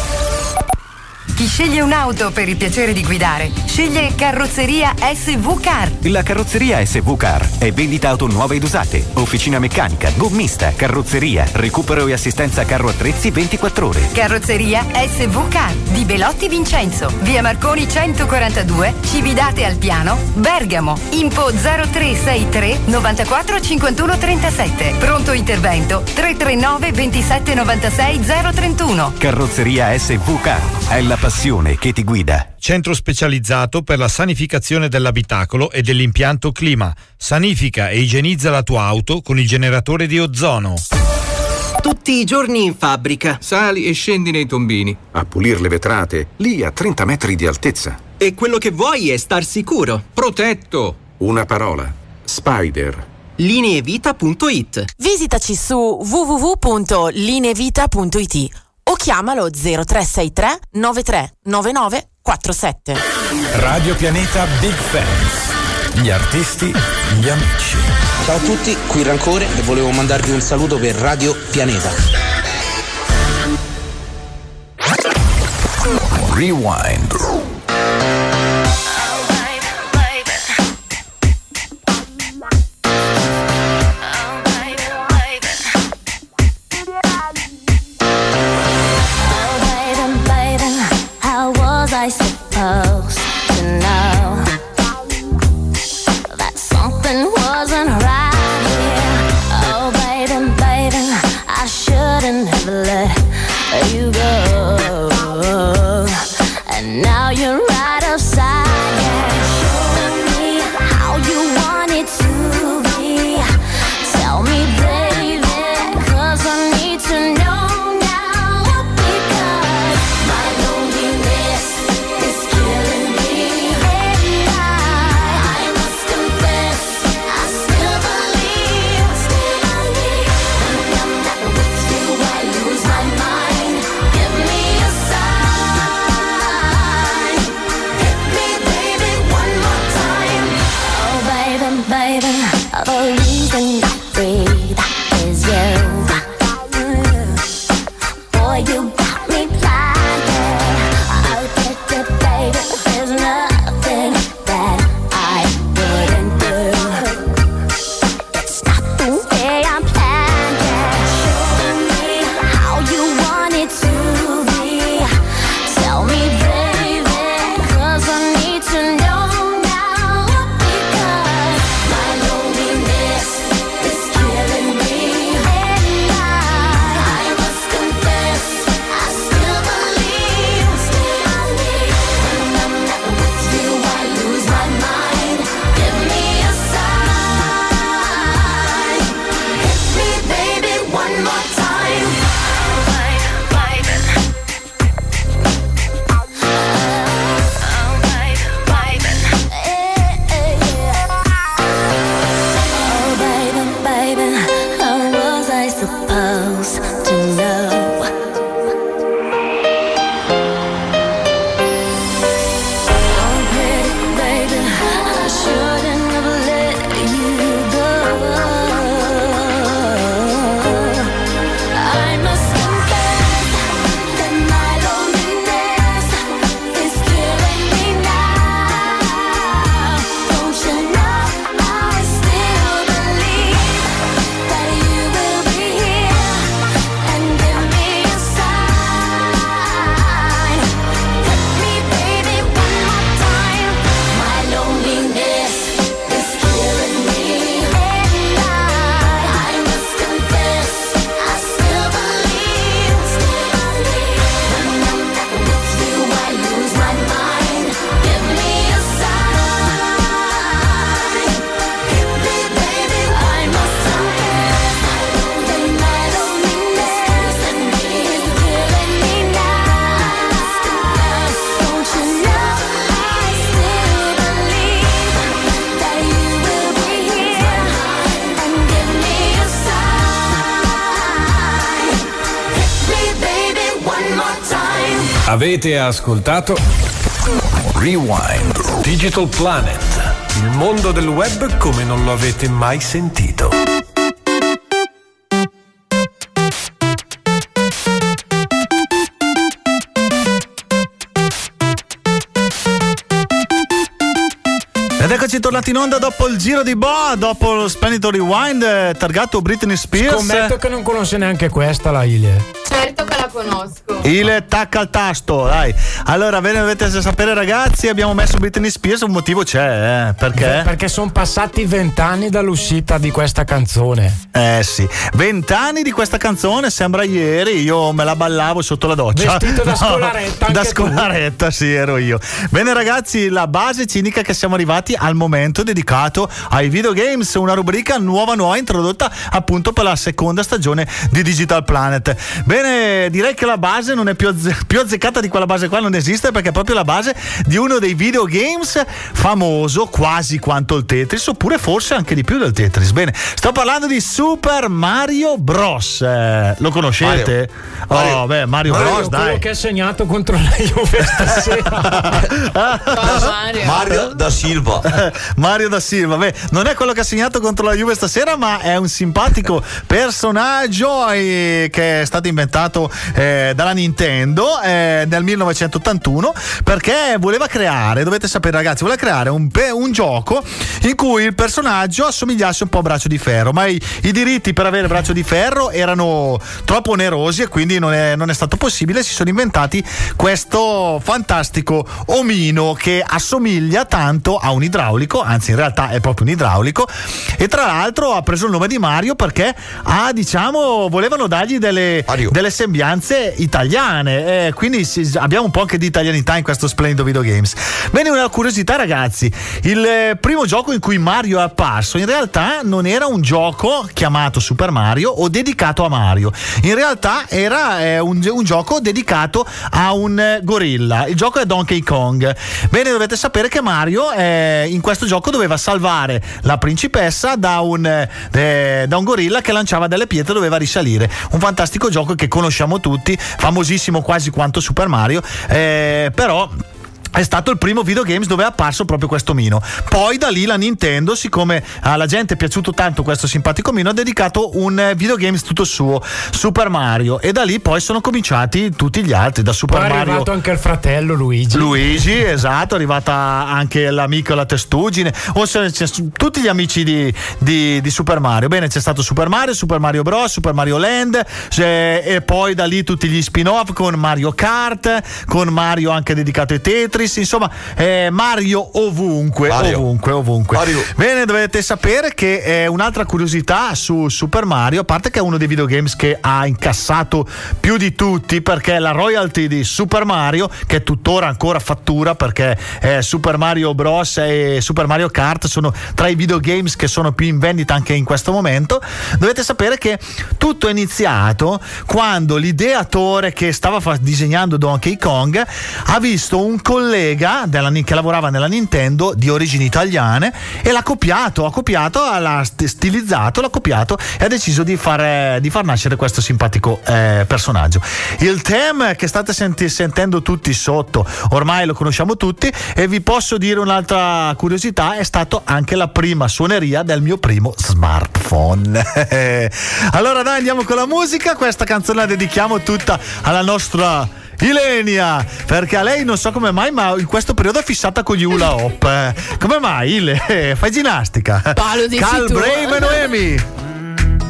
S19: Chi sceglie un'auto per il piacere di guidare, sceglie Carrozzeria SV Car.
S34: La carrozzeria SV Car è vendita auto nuove ed usate, officina meccanica, gommista, carrozzeria, recupero e assistenza carro attrezzi 24 ore.
S19: Carrozzeria SV Car di Belotti Vincenzo, via Marconi 142, Cividate al Piano, Bergamo. Info 0363 94 51 37. Pronto intervento 339 27 96 031.
S34: Carrozzeria SV Car è la passione che ti guida.
S35: Centro specializzato per la sanificazione dell'abitacolo e dell'impianto clima. Sanifica e igienizza la tua auto con il generatore di ozono.
S36: Tutti i giorni in fabbrica.
S37: Sali e scendi nei tombini. A pulire le vetrate, lì a 30 metri di altezza.
S36: E quello che vuoi è star sicuro.
S37: Protetto. Una parola. Spider.
S36: Lineevita.it
S20: Visitaci su www.linevita.it o chiamalo 0363 93 99 47.
S32: Radio Pianeta Big Fans. Gli artisti, gli amici.
S38: Ciao a tutti, qui Rancore e volevo mandarvi un saluto per Radio Pianeta.
S32: Rewind.
S39: I
S32: Avete ascoltato Rewind Digital Planet, il mondo del web come non lo avete mai sentito.
S5: Ed eccoci tornati in onda dopo il giro di boa, dopo lo splendido rewind eh, targato Britney Spears.
S6: Scommetto che non conosce neanche questa la Ilie.
S7: Certo conosco.
S5: Il tacca al tasto, dai. Allora, bene, dovete sapere, ragazzi, abbiamo messo Britney Spears, un motivo c'è, eh. Perché?
S6: Perché sono passati vent'anni dall'uscita di questa canzone.
S5: Eh sì, vent'anni di questa canzone, sembra ieri, io me la ballavo sotto la doccia.
S6: Vestito da scolaretta,
S5: da
S6: anche tu.
S5: scolaretta, sì, ero io. Bene ragazzi, la base ci indica che siamo arrivati al momento dedicato ai videogames, una rubrica nuova nuova introdotta appunto per la seconda stagione di Digital Planet. Bene, direi che la base non è più, azze- più azzeccata di quella base qua, non esiste perché è proprio la base di uno dei videogames famoso quasi quanto il Tetris, oppure forse anche di più del Tetris. Bene, sto parlando di Super Mario Bros. Eh, lo conoscete?
S8: Mario.
S5: Oh, beh, Mario,
S6: Mario,
S5: Bros,
S6: quello
S5: dai.
S6: che ha segnato contro la Juve stasera.
S7: Mario.
S8: Mario da Silva.
S5: Mario da Silva, beh, non è quello che ha segnato contro la Juve stasera, ma è un simpatico personaggio eh, che è stato inventato eh, dalla Nintendo eh, nel 1981 perché voleva creare, dovete sapere ragazzi, voleva creare un, un gioco in cui il personaggio assomigliasse un po' a Braccio di Ferro, ma i, i diritti per avere Braccio di Ferro erano troppo onerosi e quindi non è, non è stato possibile, si sono inventati questo fantastico omino che assomiglia tanto a un idraulico, anzi in realtà è proprio un idraulico e tra l'altro ha preso il nome di Mario perché ha diciamo volevano dargli delle, delle sembianze italiane eh, quindi abbiamo un po' anche di italianità in questo splendido videogames bene una curiosità ragazzi. Il eh, primo gioco in cui Mario è apparso in realtà non era un gioco chiamato Super Mario o dedicato a Mario. In realtà era eh, un, un gioco dedicato a un eh, gorilla. Il gioco è Donkey Kong. Bene dovete sapere che Mario eh, in questo gioco doveva salvare la principessa da un, eh, da un gorilla che lanciava delle pietre e doveva risalire. Un fantastico gioco che conosciamo tutti famosissimo quasi quanto Super Mario eh, però è stato il primo videogames dove è apparso proprio questo Mino. Poi da lì la Nintendo, siccome alla gente è piaciuto tanto questo simpatico Mino, ha dedicato un eh, videogames tutto suo, Super Mario. E da lì poi sono cominciati tutti gli altri, da Super
S6: Poi è
S5: Mario.
S6: arrivato anche il fratello Luigi.
S5: Luigi, esatto, è arrivata anche l'amico la testuggine, o se- c'è tutti gli amici di, di- di Super Mario. Bene, c'è stato Super Mario, Super Mario Bros, Super Mario Land, e poi da lì tutti gli spin-off con Mario Kart, con Mario anche dedicato ai Tetris, insomma, eh, Mario ovunque,
S8: Mario.
S5: ovunque, ovunque. Bene, dovete sapere che eh, un'altra curiosità su Super Mario, a parte che è uno dei videogames che ha incassato più di tutti, perché la royalty di Super Mario, che tuttora ancora fattura, perché eh, Super Mario Bros. e Super Mario Kart sono tra i videogames che sono più in vendita anche in questo momento, dovete sapere che tutto è iniziato quando l'ideatore che stava fa- disegnando Donkey Kong ha visto un collega della- che lavorava nella Nintendo di origini italiane e l'ha copiato, ha copiato, l'ha st- stilizzato, l'ha copiato e ha deciso di far, di far nascere questo simpatico eh, personaggio. Il theme che state senti- sentendo tutti sotto, ormai lo conosciamo tutti e vi posso dire un'altra curiosità, è stato anche la prima suoneria del mio primo smartphone. allora dai andiamo con la musica, questa canzone la dedichiamo tutta alla nostra Ilenia, perché a lei non so come mai, ma in questo periodo è fissata con gli hula hop. Eh, Come mai, Ile? Fai ginnastica.
S7: Paolo, dici
S5: Cal,
S7: tu.
S5: Brave e Noemi.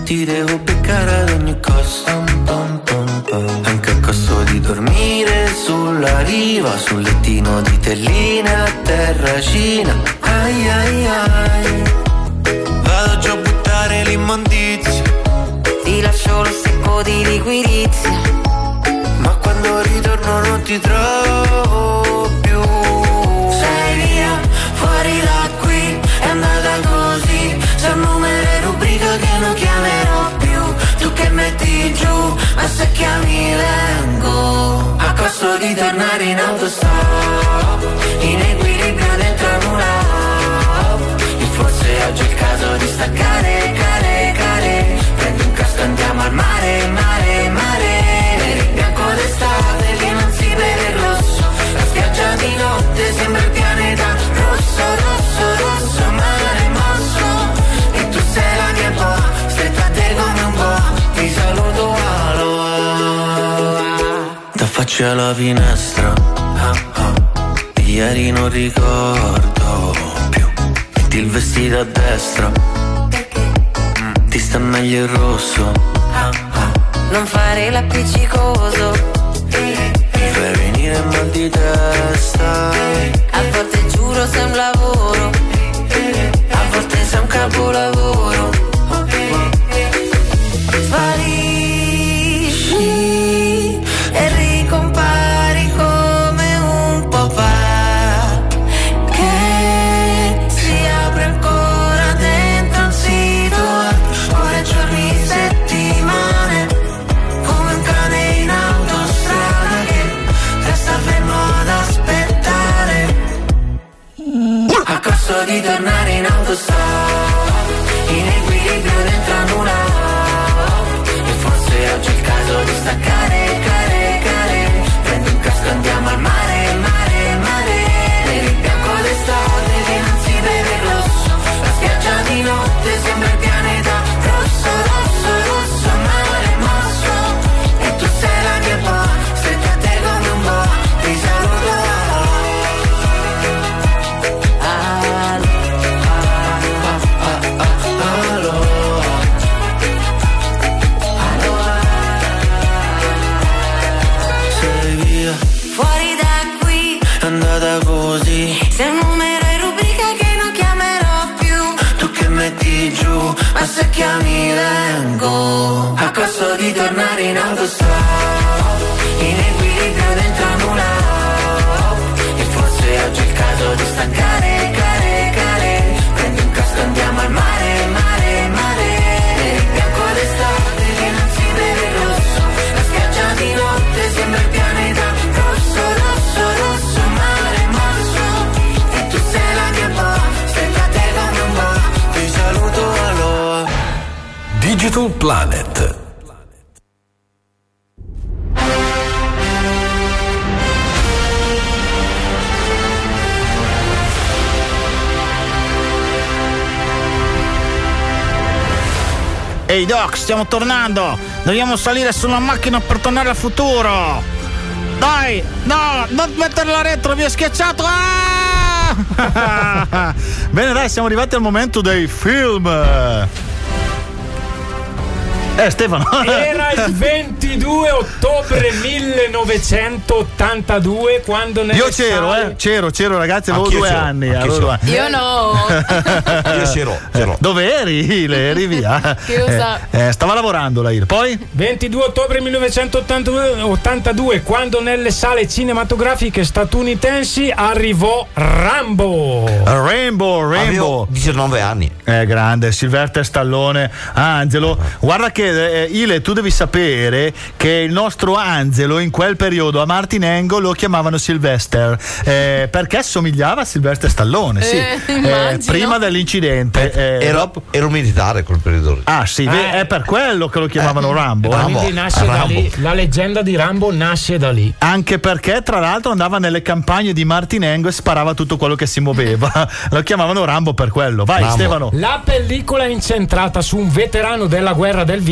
S11: Ti devo beccare ad ogni costo Anche a costo di dormire sulla riva Sul lettino di telline a terracina Ai ai ai Vado già a buttare l'immondizia Ti lascio lo secco di liquirizia ti trovo più. Sei via, fuori da qui È andata così. C'è un numero e rubrica che non chiamerò più. Tu che metti giù Ma se chiami vengo. A costo di tornare in autostop In equilibrio dentro una E forse oggi è il caso di staccare, care, care Prendi un casco andiamo al mare, mare Da faccia alla finestra ah, ah. Di Ieri non ricordo più
S40: Metti il vestito a destra. Mm, Ti sta meglio il rosso.
S11: Non fare l'appiccicoso
S40: Mi fai venire mal di testa.
S11: A volte giuro sei un lavoro A volte sei un capolavoro di tornare in autostop. In equilibrio dentro a nulla E forse oggi è il caso di staccare,
S2: Planet.
S41: Ehi Doc, stiamo tornando! Dobbiamo salire sulla macchina per tornare al futuro! Dai! No! Non metterla retro, mi ha schiacciato! Ah!
S5: Bene, dai, siamo arrivati al momento dei film. Eh, Stefano.
S6: Era il 22 ottobre 1982 quando nelle
S5: Io c'ero,
S6: sale-
S5: eh, c'ero, c'ero ragazzi, avevo due
S8: c'ero,
S5: anni. anni.
S7: Io no.
S8: Io c'ero, c'ero.
S5: Dove eri? Le eri via.
S7: Chiusa.
S5: Eh, eh, stava lavorando la Il. Poi?
S6: 22 ottobre 1982 82, quando nelle sale cinematografiche statunitensi arrivò Rambo.
S5: Rainbow, Rainbow.
S8: Avevo 19 anni.
S5: Eh, grande, Silvestre Stallone, Angelo. Guarda che eh, Ile, tu devi sapere che il nostro Angelo in quel periodo a Martin Engo lo chiamavano Sylvester eh, perché assomigliava a Silvestre Stallone, sì.
S7: Eh, immagino.
S5: prima dell'incidente. eh,
S8: Ero, ero militare quel periodo.
S5: Ah, sì, è per quello che lo chiamavano Rambo. eh.
S8: Rambo.
S6: lì, la leggenda di Rambo nasce da lì.
S5: Anche perché, tra l'altro, andava nelle campagne di Martin Engo e sparava tutto quello che si muoveva. lo chiamavano Rambo per quello. Vai,
S8: Rambo.
S5: Stefano.
S6: La pellicola è incentrata su un veterano della guerra del Vietnam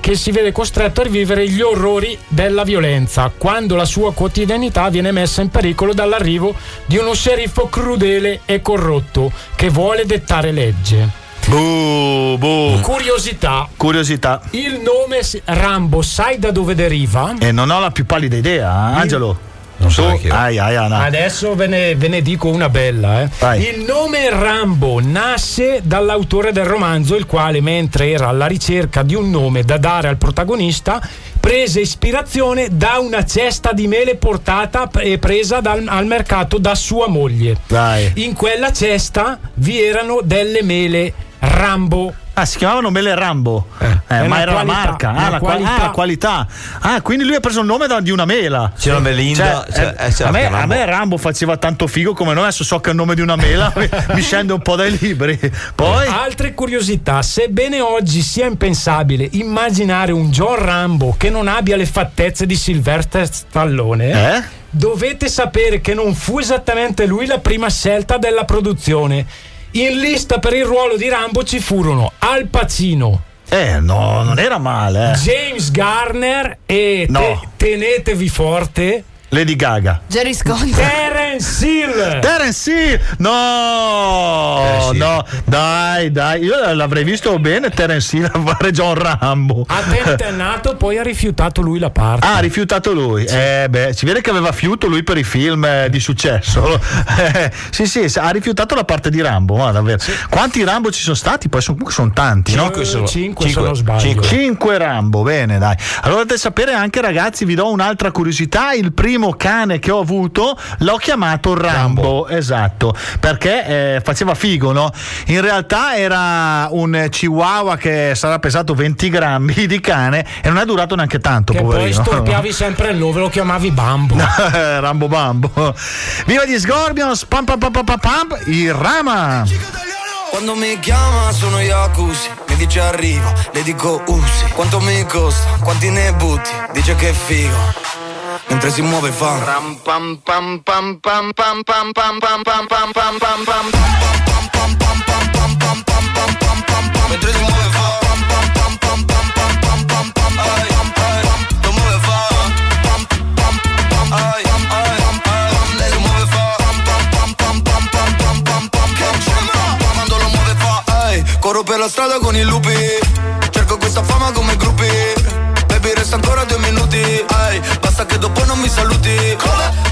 S6: che si vede costretto a rivivere gli orrori della violenza quando la sua quotidianità viene messa in pericolo dall'arrivo di uno sceriffo crudele e corrotto che vuole dettare legge.
S5: Buh, buh.
S6: Curiosità.
S5: Curiosità.
S6: Il nome Rambo, sai da dove deriva?
S5: E non ho la più pallida idea, eh, Angelo.
S8: Non so io.
S5: Ai, ai.
S6: Adesso ve ne, ve ne dico una bella. eh. Il nome Rambo nasce dall'autore del romanzo, il quale, mentre era alla ricerca di un nome da dare al protagonista, prese ispirazione da una cesta di mele portata e presa dal- al mercato da sua moglie.
S5: Dai.
S6: In quella cesta vi erano delle mele Rambo.
S5: Ah, si chiamavano Mele Rambo. Eh,
S6: È
S5: ma
S6: la
S5: era
S6: qualità,
S5: la marca. Ah,
S6: la
S5: la, qua-
S6: qualità.
S5: ah, la qualità. Ah, quindi lui ha preso il nome da- di una mela.
S8: C'era Melinda,
S5: Cioè,
S8: c'era-
S5: eh,
S8: eh, c'era
S5: a, me, a
S8: Rambo.
S5: me Rambo faceva tanto figo come noi. Adesso so che è il nome di una mela. mi- mi scende un po' dai libri. Poi.
S6: Altre curiosità, sebbene oggi sia impensabile immaginare un John Rambo che non abbia le fattezze di Sylvester Stallone,
S5: Eh?
S6: dovete sapere che non fu esattamente lui la prima scelta della produzione. In lista per il ruolo di Rambo ci furono Al Pacino,
S5: Eh, no, non era male. eh.
S6: James Garner e
S5: No.
S6: te- tenetevi forte
S5: Lady Gaga.
S7: Jerry Scott.
S6: Terence Hill.
S5: Terence Hill! No, no, dai, dai, io l'avrei visto bene Terence Hill a fare John Rambo.
S6: Ha tentennato, poi ha rifiutato lui la parte.
S5: Ah, ha rifiutato lui. Eh, beh, si vede che aveva fiuto lui per i film eh, di successo. Eh, sì, sì, ha rifiutato la parte di Rambo, ma davvero. Quanti Rambo ci sono stati? Poi sono, comunque sono tanti, no?
S6: Cinque sono- Cinque, se non sbaglio.
S5: Cinque. Cinque Rambo, bene, dai. Allora dovete sapere anche, ragazzi, vi do un'altra curiosità. Il primo cane che ho avuto l'ho chiamato Rambo, esatto, perché eh, faceva figo, no? In realtà era un chihuahua che sarà pesato 20 grammi di cane e non è durato neanche tanto,
S6: Che poi
S5: poverino.
S6: storpiavi sempre il nome, lo chiamavi Bambo.
S5: Rambo Bambo. Viva gli Scorpions, pam pam pam pam pam pam, il Rama.
S42: Quando mi chiama sono Yakusi Mi dice arrivo, le dico usi Quanto mi costa, quanti ne butti Dice che è figo Mentre si muove fa Ram pam pam pam pam pam pam pam pam pam pam pam pam pam Mentre si muove fa Pam pam pam pam pam pam pam pam pam Pam lo muove fa Pam pam pam pam Corro per la strada con i lupi Cerco questa fama come gruppi Baby resta ancora due minuti Ai, Basta che dopo non mi saluti.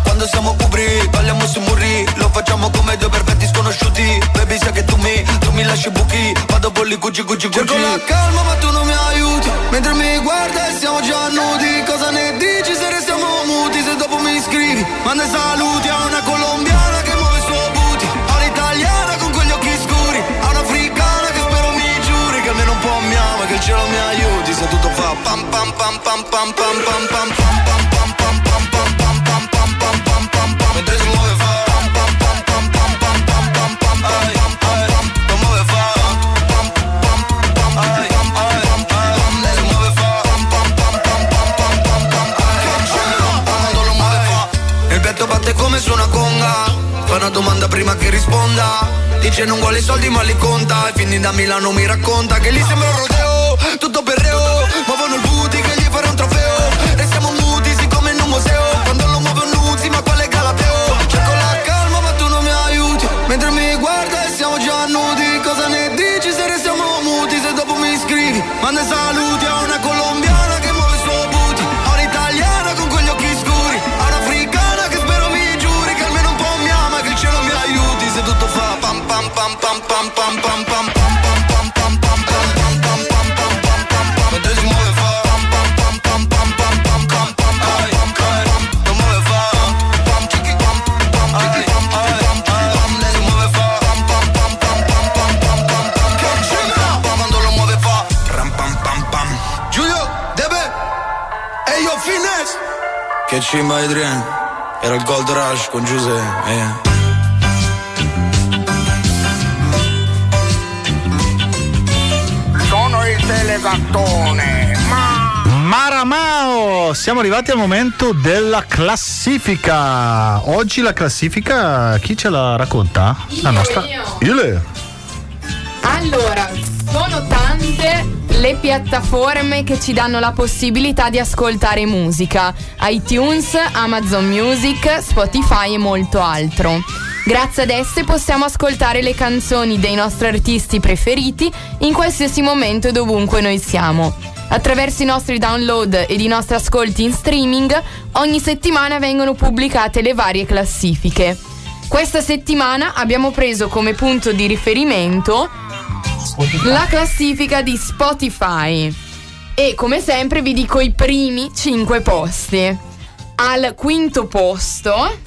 S42: Quando siamo ubri Balliamo sui muri. Lo facciamo come due perfetti sconosciuti. Baby sai che tu mi Tu mi lasci buchi. Vado bolli cuci cuci cuci Cerco la calma ma tu non mi aiuti. Mentre mi guarda e siamo già nudi. Cosa ne dici se restiamo muti? Se dopo mi scrivi Manda i saluti a una colombiana che muove il suo booty A un'italiana con quegli occhi scuri. A un'africana che spero mi giuri. Che almeno un po' mi ama Che il cielo mi aiuti. Se tutto fa pam pam pam pam pam pam pam pam pam pam come su una conga. Fa una domanda prima che risponda. Dice non vuole soldi ma li conta. E quindi da Milano mi racconta Che lì sembra un rodeo Tutto perreo Muovono io Finesse Che cimba Adrian Era il Gold Rush con Giuseppe eh.
S41: Sono il telegattone.
S5: Maramao! Siamo arrivati al momento della classifica. Oggi la classifica chi ce la racconta? la nostra.
S7: io. Allora, sono tante le piattaforme che ci danno la possibilità di ascoltare musica. iTunes, Amazon Music, Spotify e molto altro. Grazie ad esse possiamo ascoltare le canzoni dei nostri artisti preferiti in qualsiasi momento dovunque noi siamo. Attraverso i nostri download ed i nostri ascolti in streaming, ogni settimana vengono pubblicate le varie classifiche. Questa settimana abbiamo preso come punto di riferimento la classifica di Spotify. E come sempre vi dico i primi 5 posti. Al quinto posto,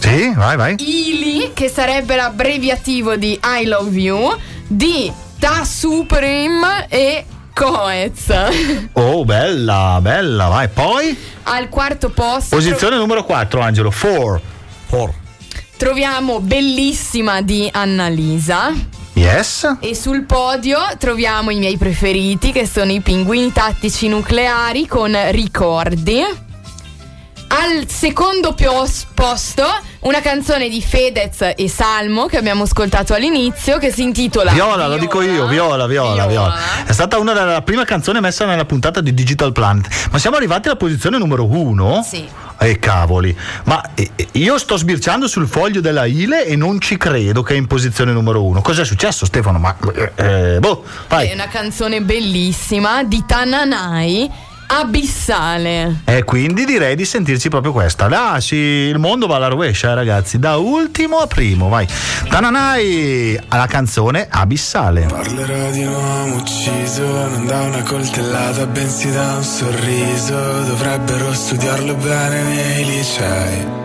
S5: Sì, vai, vai.
S7: Ili, che sarebbe l'abbreviativo di I Love You, di Ta Supreme e Coez.
S5: Oh, bella, bella, vai. Poi,
S7: Al quarto posto
S5: posizione numero 4, Angelo. 4. 4.
S7: troviamo Bellissima di Annalisa.
S5: Yes.
S7: E sul podio troviamo i miei preferiti che sono i pinguini tattici nucleari con ricordi. Al secondo posto una canzone di Fedez e Salmo che abbiamo ascoltato all'inizio che si intitola
S5: Viola, lo dico io, viola, viola, viola. È stata una della prima canzone messa nella puntata di Digital Planet. Ma siamo arrivati alla posizione numero uno?
S7: Sì.
S5: Eh cavoli, ma io sto sbirciando sul foglio della Ile e non ci credo che è in posizione numero uno. Cos'è successo Stefano? Ma eh, eh, boh, vai.
S7: È una canzone bellissima di Tananai, Abissale.
S5: E quindi direi di sentirci proprio questa. Ah, sì, il mondo va alla rovescia, eh, ragazzi. Da ultimo a primo, vai. Tananai alla canzone Abissale.
S9: Parlerò di un uomo ucciso non da una coltellata bensì da un sorriso Dovrebbero studiarlo bene nei licei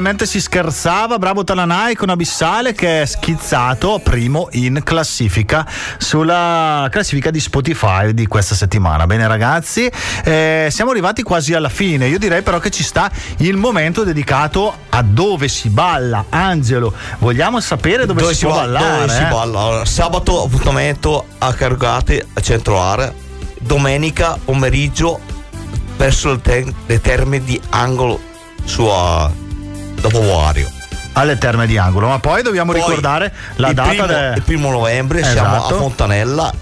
S5: naturalmente si scherzava, bravo Tananai con Abissale che è schizzato primo in classifica sulla classifica di Spotify di questa settimana. Bene ragazzi, eh, siamo arrivati quasi alla fine, io direi però che ci sta il momento dedicato a dove si balla. Angelo, vogliamo sapere dove, si, può
S8: va-
S5: ballare?
S8: dove si
S5: eh?
S8: balla? Allora, sabato appuntamento a Carugate a centro area, domenica pomeriggio ter- le terme di Angolo su dopo Vario.
S5: Alle terme di Angolo, ma poi dobbiamo
S8: Poi,
S5: ricordare la data
S8: primo,
S5: de-
S8: il primo novembre siamo
S5: Esatto.
S8: a Fontanella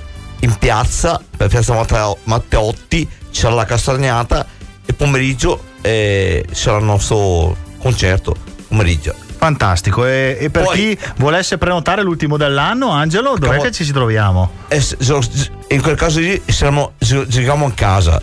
S8: in piazza per piazza Matteo- Matteotti c'è la castagnata e pomeriggio eh, sarà il nostro concerto pomeriggio
S5: Fantastico, e, e per
S8: Poi-
S5: chi volesse prenotare l'ultimo dell'anno, Angelo, dov'è
S8: Cavo-
S5: che ci si troviamo?
S8: E s- in quel caso lì siamo, gi- giochiamo in casa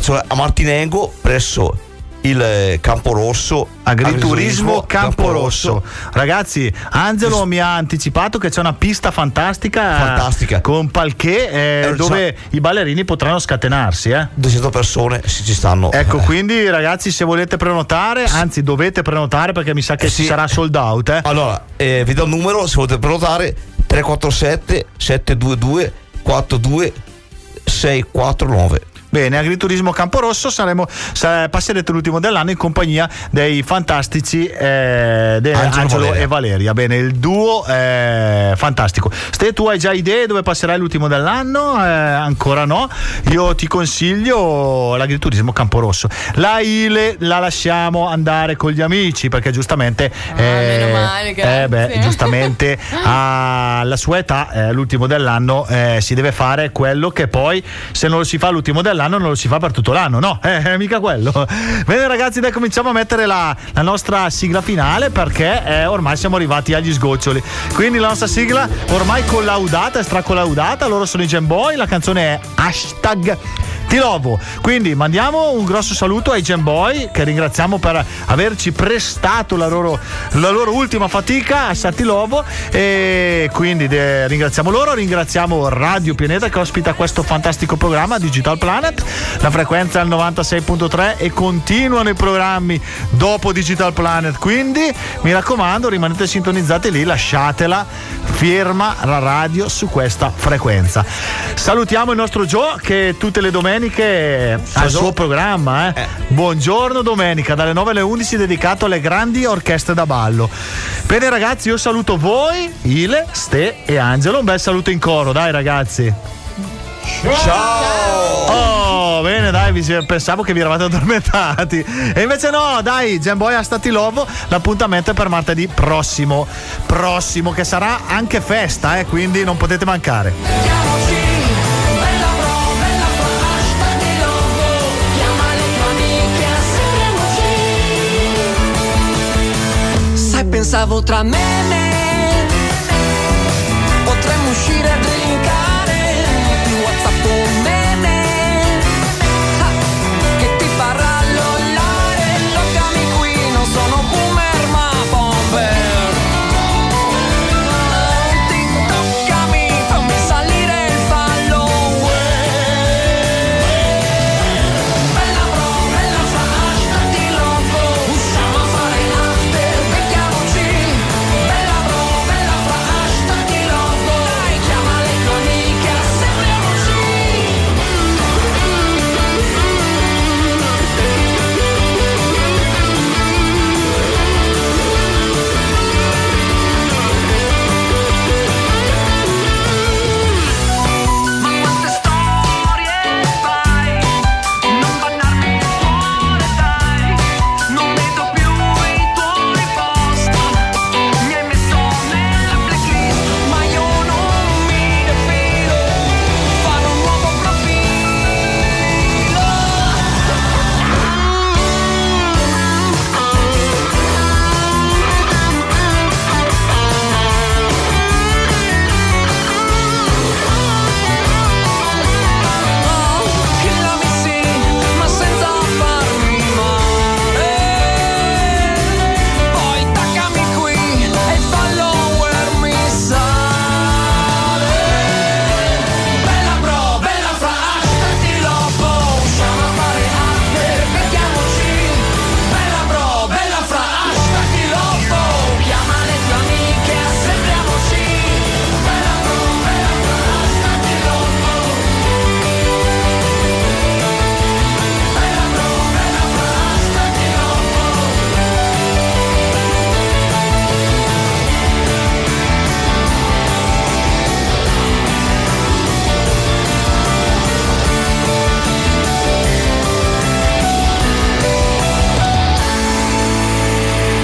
S8: cioè a Martinengo presso il eh, Campo Rosso.
S5: Agriturismo Camporosso. Ragazzi, Angelo mi ha anticipato che c'è una pista fantastica,
S8: Fantastica.
S5: con palché eh,
S8: Eh,
S5: dove i ballerini potranno scatenarsi. Eh.
S8: 200 persone sì, ci stanno.
S5: Ecco, quindi ragazzi, se volete prenotare, anzi dovete prenotare perché mi sa che ci sarà sold out. Eh.
S8: Allora, eh, vi do il numero se volete prenotare 347 722 42 649.
S5: Bene, Agriturismo Camporosso saremo, sa- passerete l'ultimo dell'anno in compagnia dei fantastici eh, de-
S8: Angelo
S5: Angelo,
S8: Valeria.
S5: e Valeria. Bene, il duo è fantastico. Ste, tu hai già idee dove passerai l'ultimo dell'anno? Eh, ancora no. Io ti consiglio l'agriturismo Camporosso. La Ile la lasciamo andare con gli amici perché giustamente...
S7: Ah, meno male,
S5: eh, beh, giustamente alla sua età, eh, l'ultimo dell'anno, eh, si deve fare quello che poi, se non lo si fa l'ultimo dell'anno, non lo si fa per tutto l'anno, no? Eh, eh, mica quello. Bene, ragazzi, dai, cominciamo a mettere la, la nostra sigla finale perché eh, ormai siamo arrivati agli sgoccioli. Quindi la nostra sigla ormai collaudata, è stracollaudata. Loro sono i Gemboy, la canzone è hashtag. Ti lovo. Quindi mandiamo un grosso saluto ai Gemboy che ringraziamo per averci prestato la loro, la loro ultima fatica a Satilovo e quindi de- ringraziamo loro, ringraziamo Radio Pianeta che ospita questo fantastico programma Digital Planet, la frequenza è al 96.3 e continuano i programmi dopo Digital Planet, quindi mi raccomando rimanete sintonizzati lì, lasciatela ferma la radio su questa frequenza. Salutiamo il nostro Joe che tutte le domeniche ha il suo programma. eh. Buongiorno domenica dalle 9 alle 11 dedicato alle grandi orchestre da ballo. Bene ragazzi, io saluto voi, Ile, Ste e Angelo. Un bel saluto in coro, dai ragazzi. Ciao! Oh, bene, dai, vi- pensavo che vi eravate addormentati. E invece no, dai, Gemboy a Stati Lovo, l'appuntamento è per martedì prossimo. Prossimo, che sarà anche festa, eh, quindi non potete mancare.
S40: Sai, pensavo tra me e me Potremmo uscire a